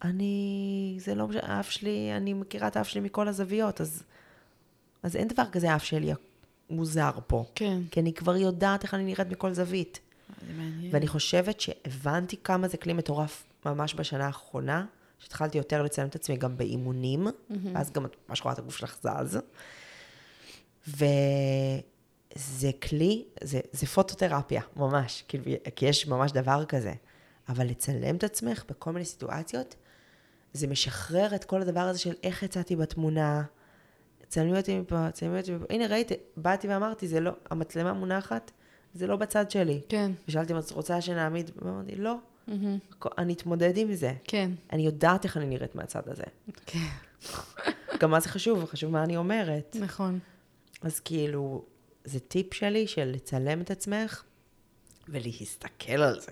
אני, זה לא משנה, האף שלי, אני מכירה את האף שלי מכל הזוויות, אז, אז אין דבר כזה האף שלי מוזר פה. כן. כי אני כבר יודעת איך אני נראית מכל זווית. זה מעניין. ואני חושבת שהבנתי כמה זה כלי מטורף ממש בשנה האחרונה, שהתחלתי יותר לצלם את עצמי גם באימונים, ואז גם את ממש רואה את הגוף שלך זז. וזה כלי, זה, זה פוטותרפיה, ממש, כאילו, כי יש ממש דבר כזה. אבל לצלם את עצמך בכל מיני סיטואציות, זה משחרר את כל הדבר הזה של איך יצאתי בתמונה, צלמי אותי מפה, צלמי אותי מפה. הנה, ראיתי, באתי ואמרתי, זה לא, המצלמה מונחת, זה לא בצד שלי. כן. ושאלתי אם את רוצה שנעמיד, ואמרתי, לא, מהמם. אני אתמודד עם זה. כן. אני יודעת איך אני נראית מהצד הזה. כן. גם מה זה חשוב, חשוב מה אני אומרת. נכון. אז כאילו, זה טיפ שלי של לצלם את עצמך ולהסתכל על זה.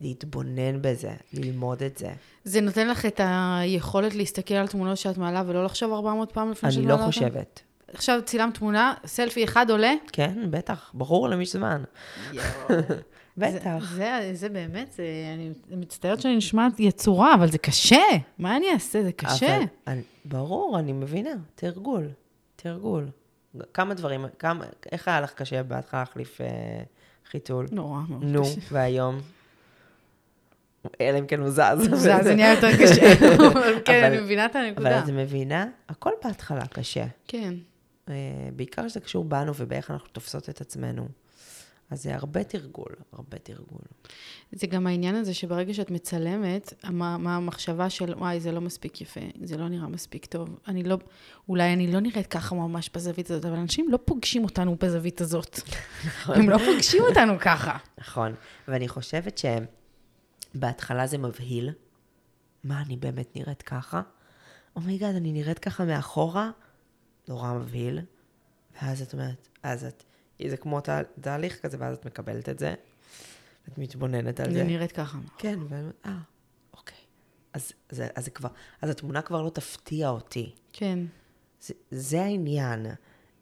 להתבונן בזה, ללמוד את זה. זה נותן לך את היכולת להסתכל על תמונות שאת מעלה ולא לחשוב 400 פעם לפני שאת אני מעלה לא אותן? חושבת. עכשיו צילמת תמונה, סלפי אחד עולה. כן, בטח, ברור למי זמן. בטח. זה, זה, זה באמת, זה, אני מצטערת שאני נשמעת יצורה, אבל זה קשה. מה אני אעשה? זה קשה. אבל, אני, ברור, אני מבינה. תרגול, תרגול. כמה דברים, כמה, איך היה לך קשה בהתחלה להחליף אה, חיתול? נורא מאוד נו, קשה. והיום? אלא אם כן הוא זז. זה, זה נהיה יותר קשה. אבל כן, אבל- אני מבינה את אבל הנקודה. את מבינה? הכל בהתחלה קשה. כן. אה, בעיקר שזה קשור בנו ובאיך אנחנו תופסות את עצמנו. אז זה הרבה תרגול, הרבה תרגול. זה גם העניין הזה שברגע שאת מצלמת, מה, מה המחשבה של, וואי, זה לא מספיק יפה, זה לא נראה מספיק טוב. אני לא, אולי אני לא נראית ככה ממש בזווית הזאת, אבל אנשים לא פוגשים אותנו בזווית הזאת. הם לא פוגשים אותנו ככה. נכון. ואני חושבת שבהתחלה זה מבהיל. מה, אני באמת נראית ככה? oh my god, אני נראית ככה מאחורה? נורא מבהיל. ואז את אומרת, אז את, זה כמו תה- תהליך כזה, ואז את מקבלת את זה. את מתבוננת על זה. אני נראית ככה. כן, ואני אה, אוקיי. אז, זה, אז זה כבר, אז התמונה כבר לא תפתיע אותי. כן. זה, זה העניין.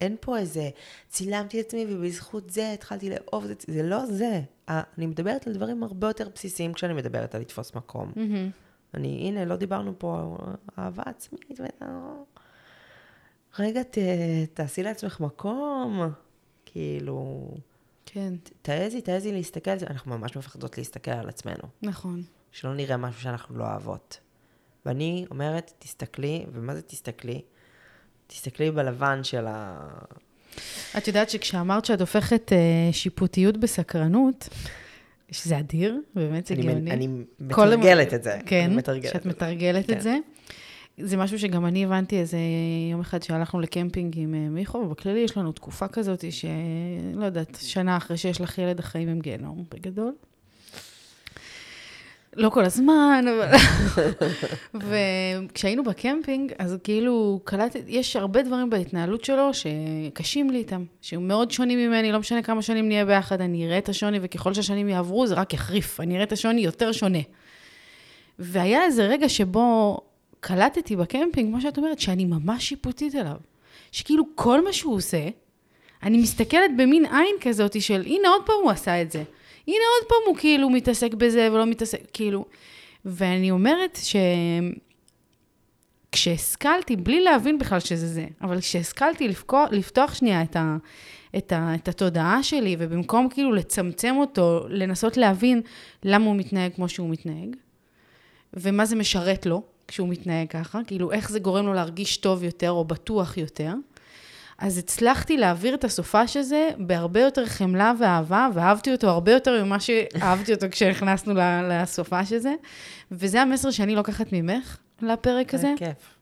אין פה איזה, צילמתי את עצמי ובזכות זה התחלתי לאהוב את זה, זה לא זה. אני מדברת על דברים הרבה יותר בסיסיים כשאני מדברת על לתפוס מקום. מהמם. אני, הנה, לא דיברנו פה אהבה עצמית, ו- רגע, ת, תעשי לעצמך מקום, כאילו, כן, תעזי, תעזי להסתכל על זה, אנחנו ממש מפחדות להסתכל על עצמנו. נכון. שלא נראה משהו שאנחנו לא אוהבות. ואני אומרת, תסתכלי, ומה זה תסתכלי? תסתכלי בלבן של ה... את יודעת שכשאמרת שאת הופכת אה, שיפוטיות בסקרנות, שזה אדיר, באמת זה גאוני. אני מתרגלת את זה. כן, אני מתרגלת שאת את. מתרגלת כן. את זה. זה משהו שגם אני הבנתי איזה יום אחד שהלכנו לקמפינג עם אה, מיכו, ובכללי יש לנו תקופה כזאת שלא יודעת, שנה אחרי שיש לך ילד, החיים הם גיהנום בגדול. לא כל הזמן, אבל... וכשהיינו בקמפינג, אז כאילו קלטתי, יש הרבה דברים בהתנהלות שלו שקשים לי איתם, שהם מאוד שונים ממני, לא משנה כמה שנים נהיה ביחד, אני אראה את השוני, וככל שהשנים יעברו זה רק יחריף, אני אראה את השוני יותר שונה. והיה איזה רגע שבו קלטתי בקמפינג, מה שאת אומרת, שאני ממש שיפוטית אליו. שכאילו כל מה שהוא עושה, אני מסתכלת במין עין כזאת של, הנה עוד פעם הוא עשה את זה. הנה עוד פעם הוא כאילו מתעסק בזה ולא מתעסק, כאילו... ואני אומרת ש... כשהשכלתי, בלי להבין בכלל שזה זה, אבל כשהשכלתי לפקוח, לפתוח שנייה את, ה, את, ה, את התודעה שלי, ובמקום כאילו לצמצם אותו, לנסות להבין למה הוא מתנהג כמו שהוא מתנהג, ומה זה משרת לו כשהוא מתנהג ככה, כאילו איך זה גורם לו להרגיש טוב יותר או בטוח יותר, אז הצלחתי להעביר את הסופש הזה בהרבה יותר חמלה ואהבה, ואהבתי אותו הרבה יותר ממה שאהבתי אותו כשנכנסנו לסופש הזה. וזה המסר שאני לוקחת ממך לפרק הזה. כיף.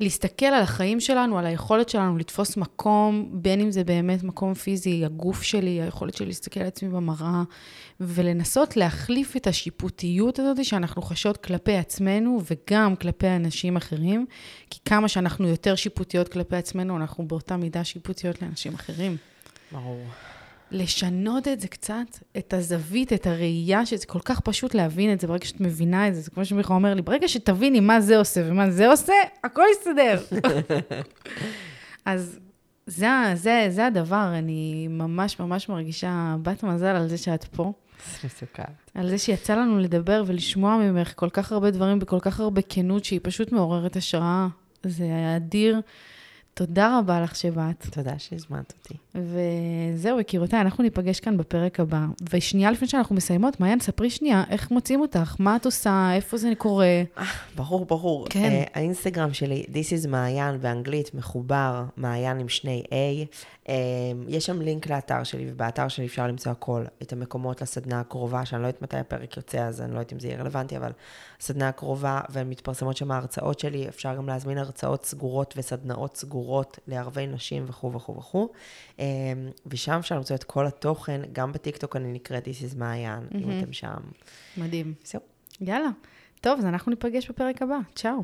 להסתכל על החיים שלנו, על היכולת שלנו לתפוס מקום, בין אם זה באמת מקום פיזי, הגוף שלי, היכולת שלי להסתכל על עצמי במראה, ולנסות להחליף את השיפוטיות הזאת שאנחנו חשות כלפי עצמנו וגם כלפי אנשים אחרים, כי כמה שאנחנו יותר שיפוטיות כלפי עצמנו, אנחנו באותה מידה שיפוטיות לאנשים אחרים. ברור. לשנות את זה קצת, את הזווית, את הראייה, שזה כל כך פשוט להבין את זה ברגע שאת מבינה את זה. זה כמו שמיכה אומר לי, ברגע שתביני מה זה עושה ומה זה עושה, הכל יסתדר. אז זה, זה, זה הדבר, אני ממש ממש מרגישה בת מזל על זה שאת פה, מסוכן. על זה שיצא לנו לדבר ולשמוע ממך כל כך הרבה דברים בכל כך הרבה כנות, שהיא פשוט מעוררת השראה. זה היה אדיר. תודה רבה לך שבאת. תודה שהזמנת אותי. וזהו, יקירותיי, אנחנו ניפגש כאן בפרק הבא. ושנייה לפני שאנחנו מסיימות, מעיין, ספרי שנייה, איך מוצאים אותך? מה את עושה? איפה זה קורה? ברור, ברור. כן. Uh, האינסטגרם שלי, This is מעיין, באנגלית, מחובר, מעיין עם שני A. Uh, יש שם לינק לאתר שלי, ובאתר שלי אפשר למצוא הכל. את המקומות לסדנה הקרובה, שאני לא יודעת מתי הפרק יוצא, אז אני לא יודעת אם זה יהיה רלוונטי, אבל סדנה הקרובה, ומתפרסמות שם ההרצאות שלי. אפשר גם להזמין הרצאות סגורות וסדנאות סגורות לערבי נשים וכו' וכו' וכו'. Uh, ושם אפשר למצוא את כל התוכן, גם בטיקטוק אני נקראת This is מעיין, mm-hmm. אם אתם שם. מדהים. זהו. יאללה. טוב, אז אנחנו ניפגש בפרק הבא. צ'או.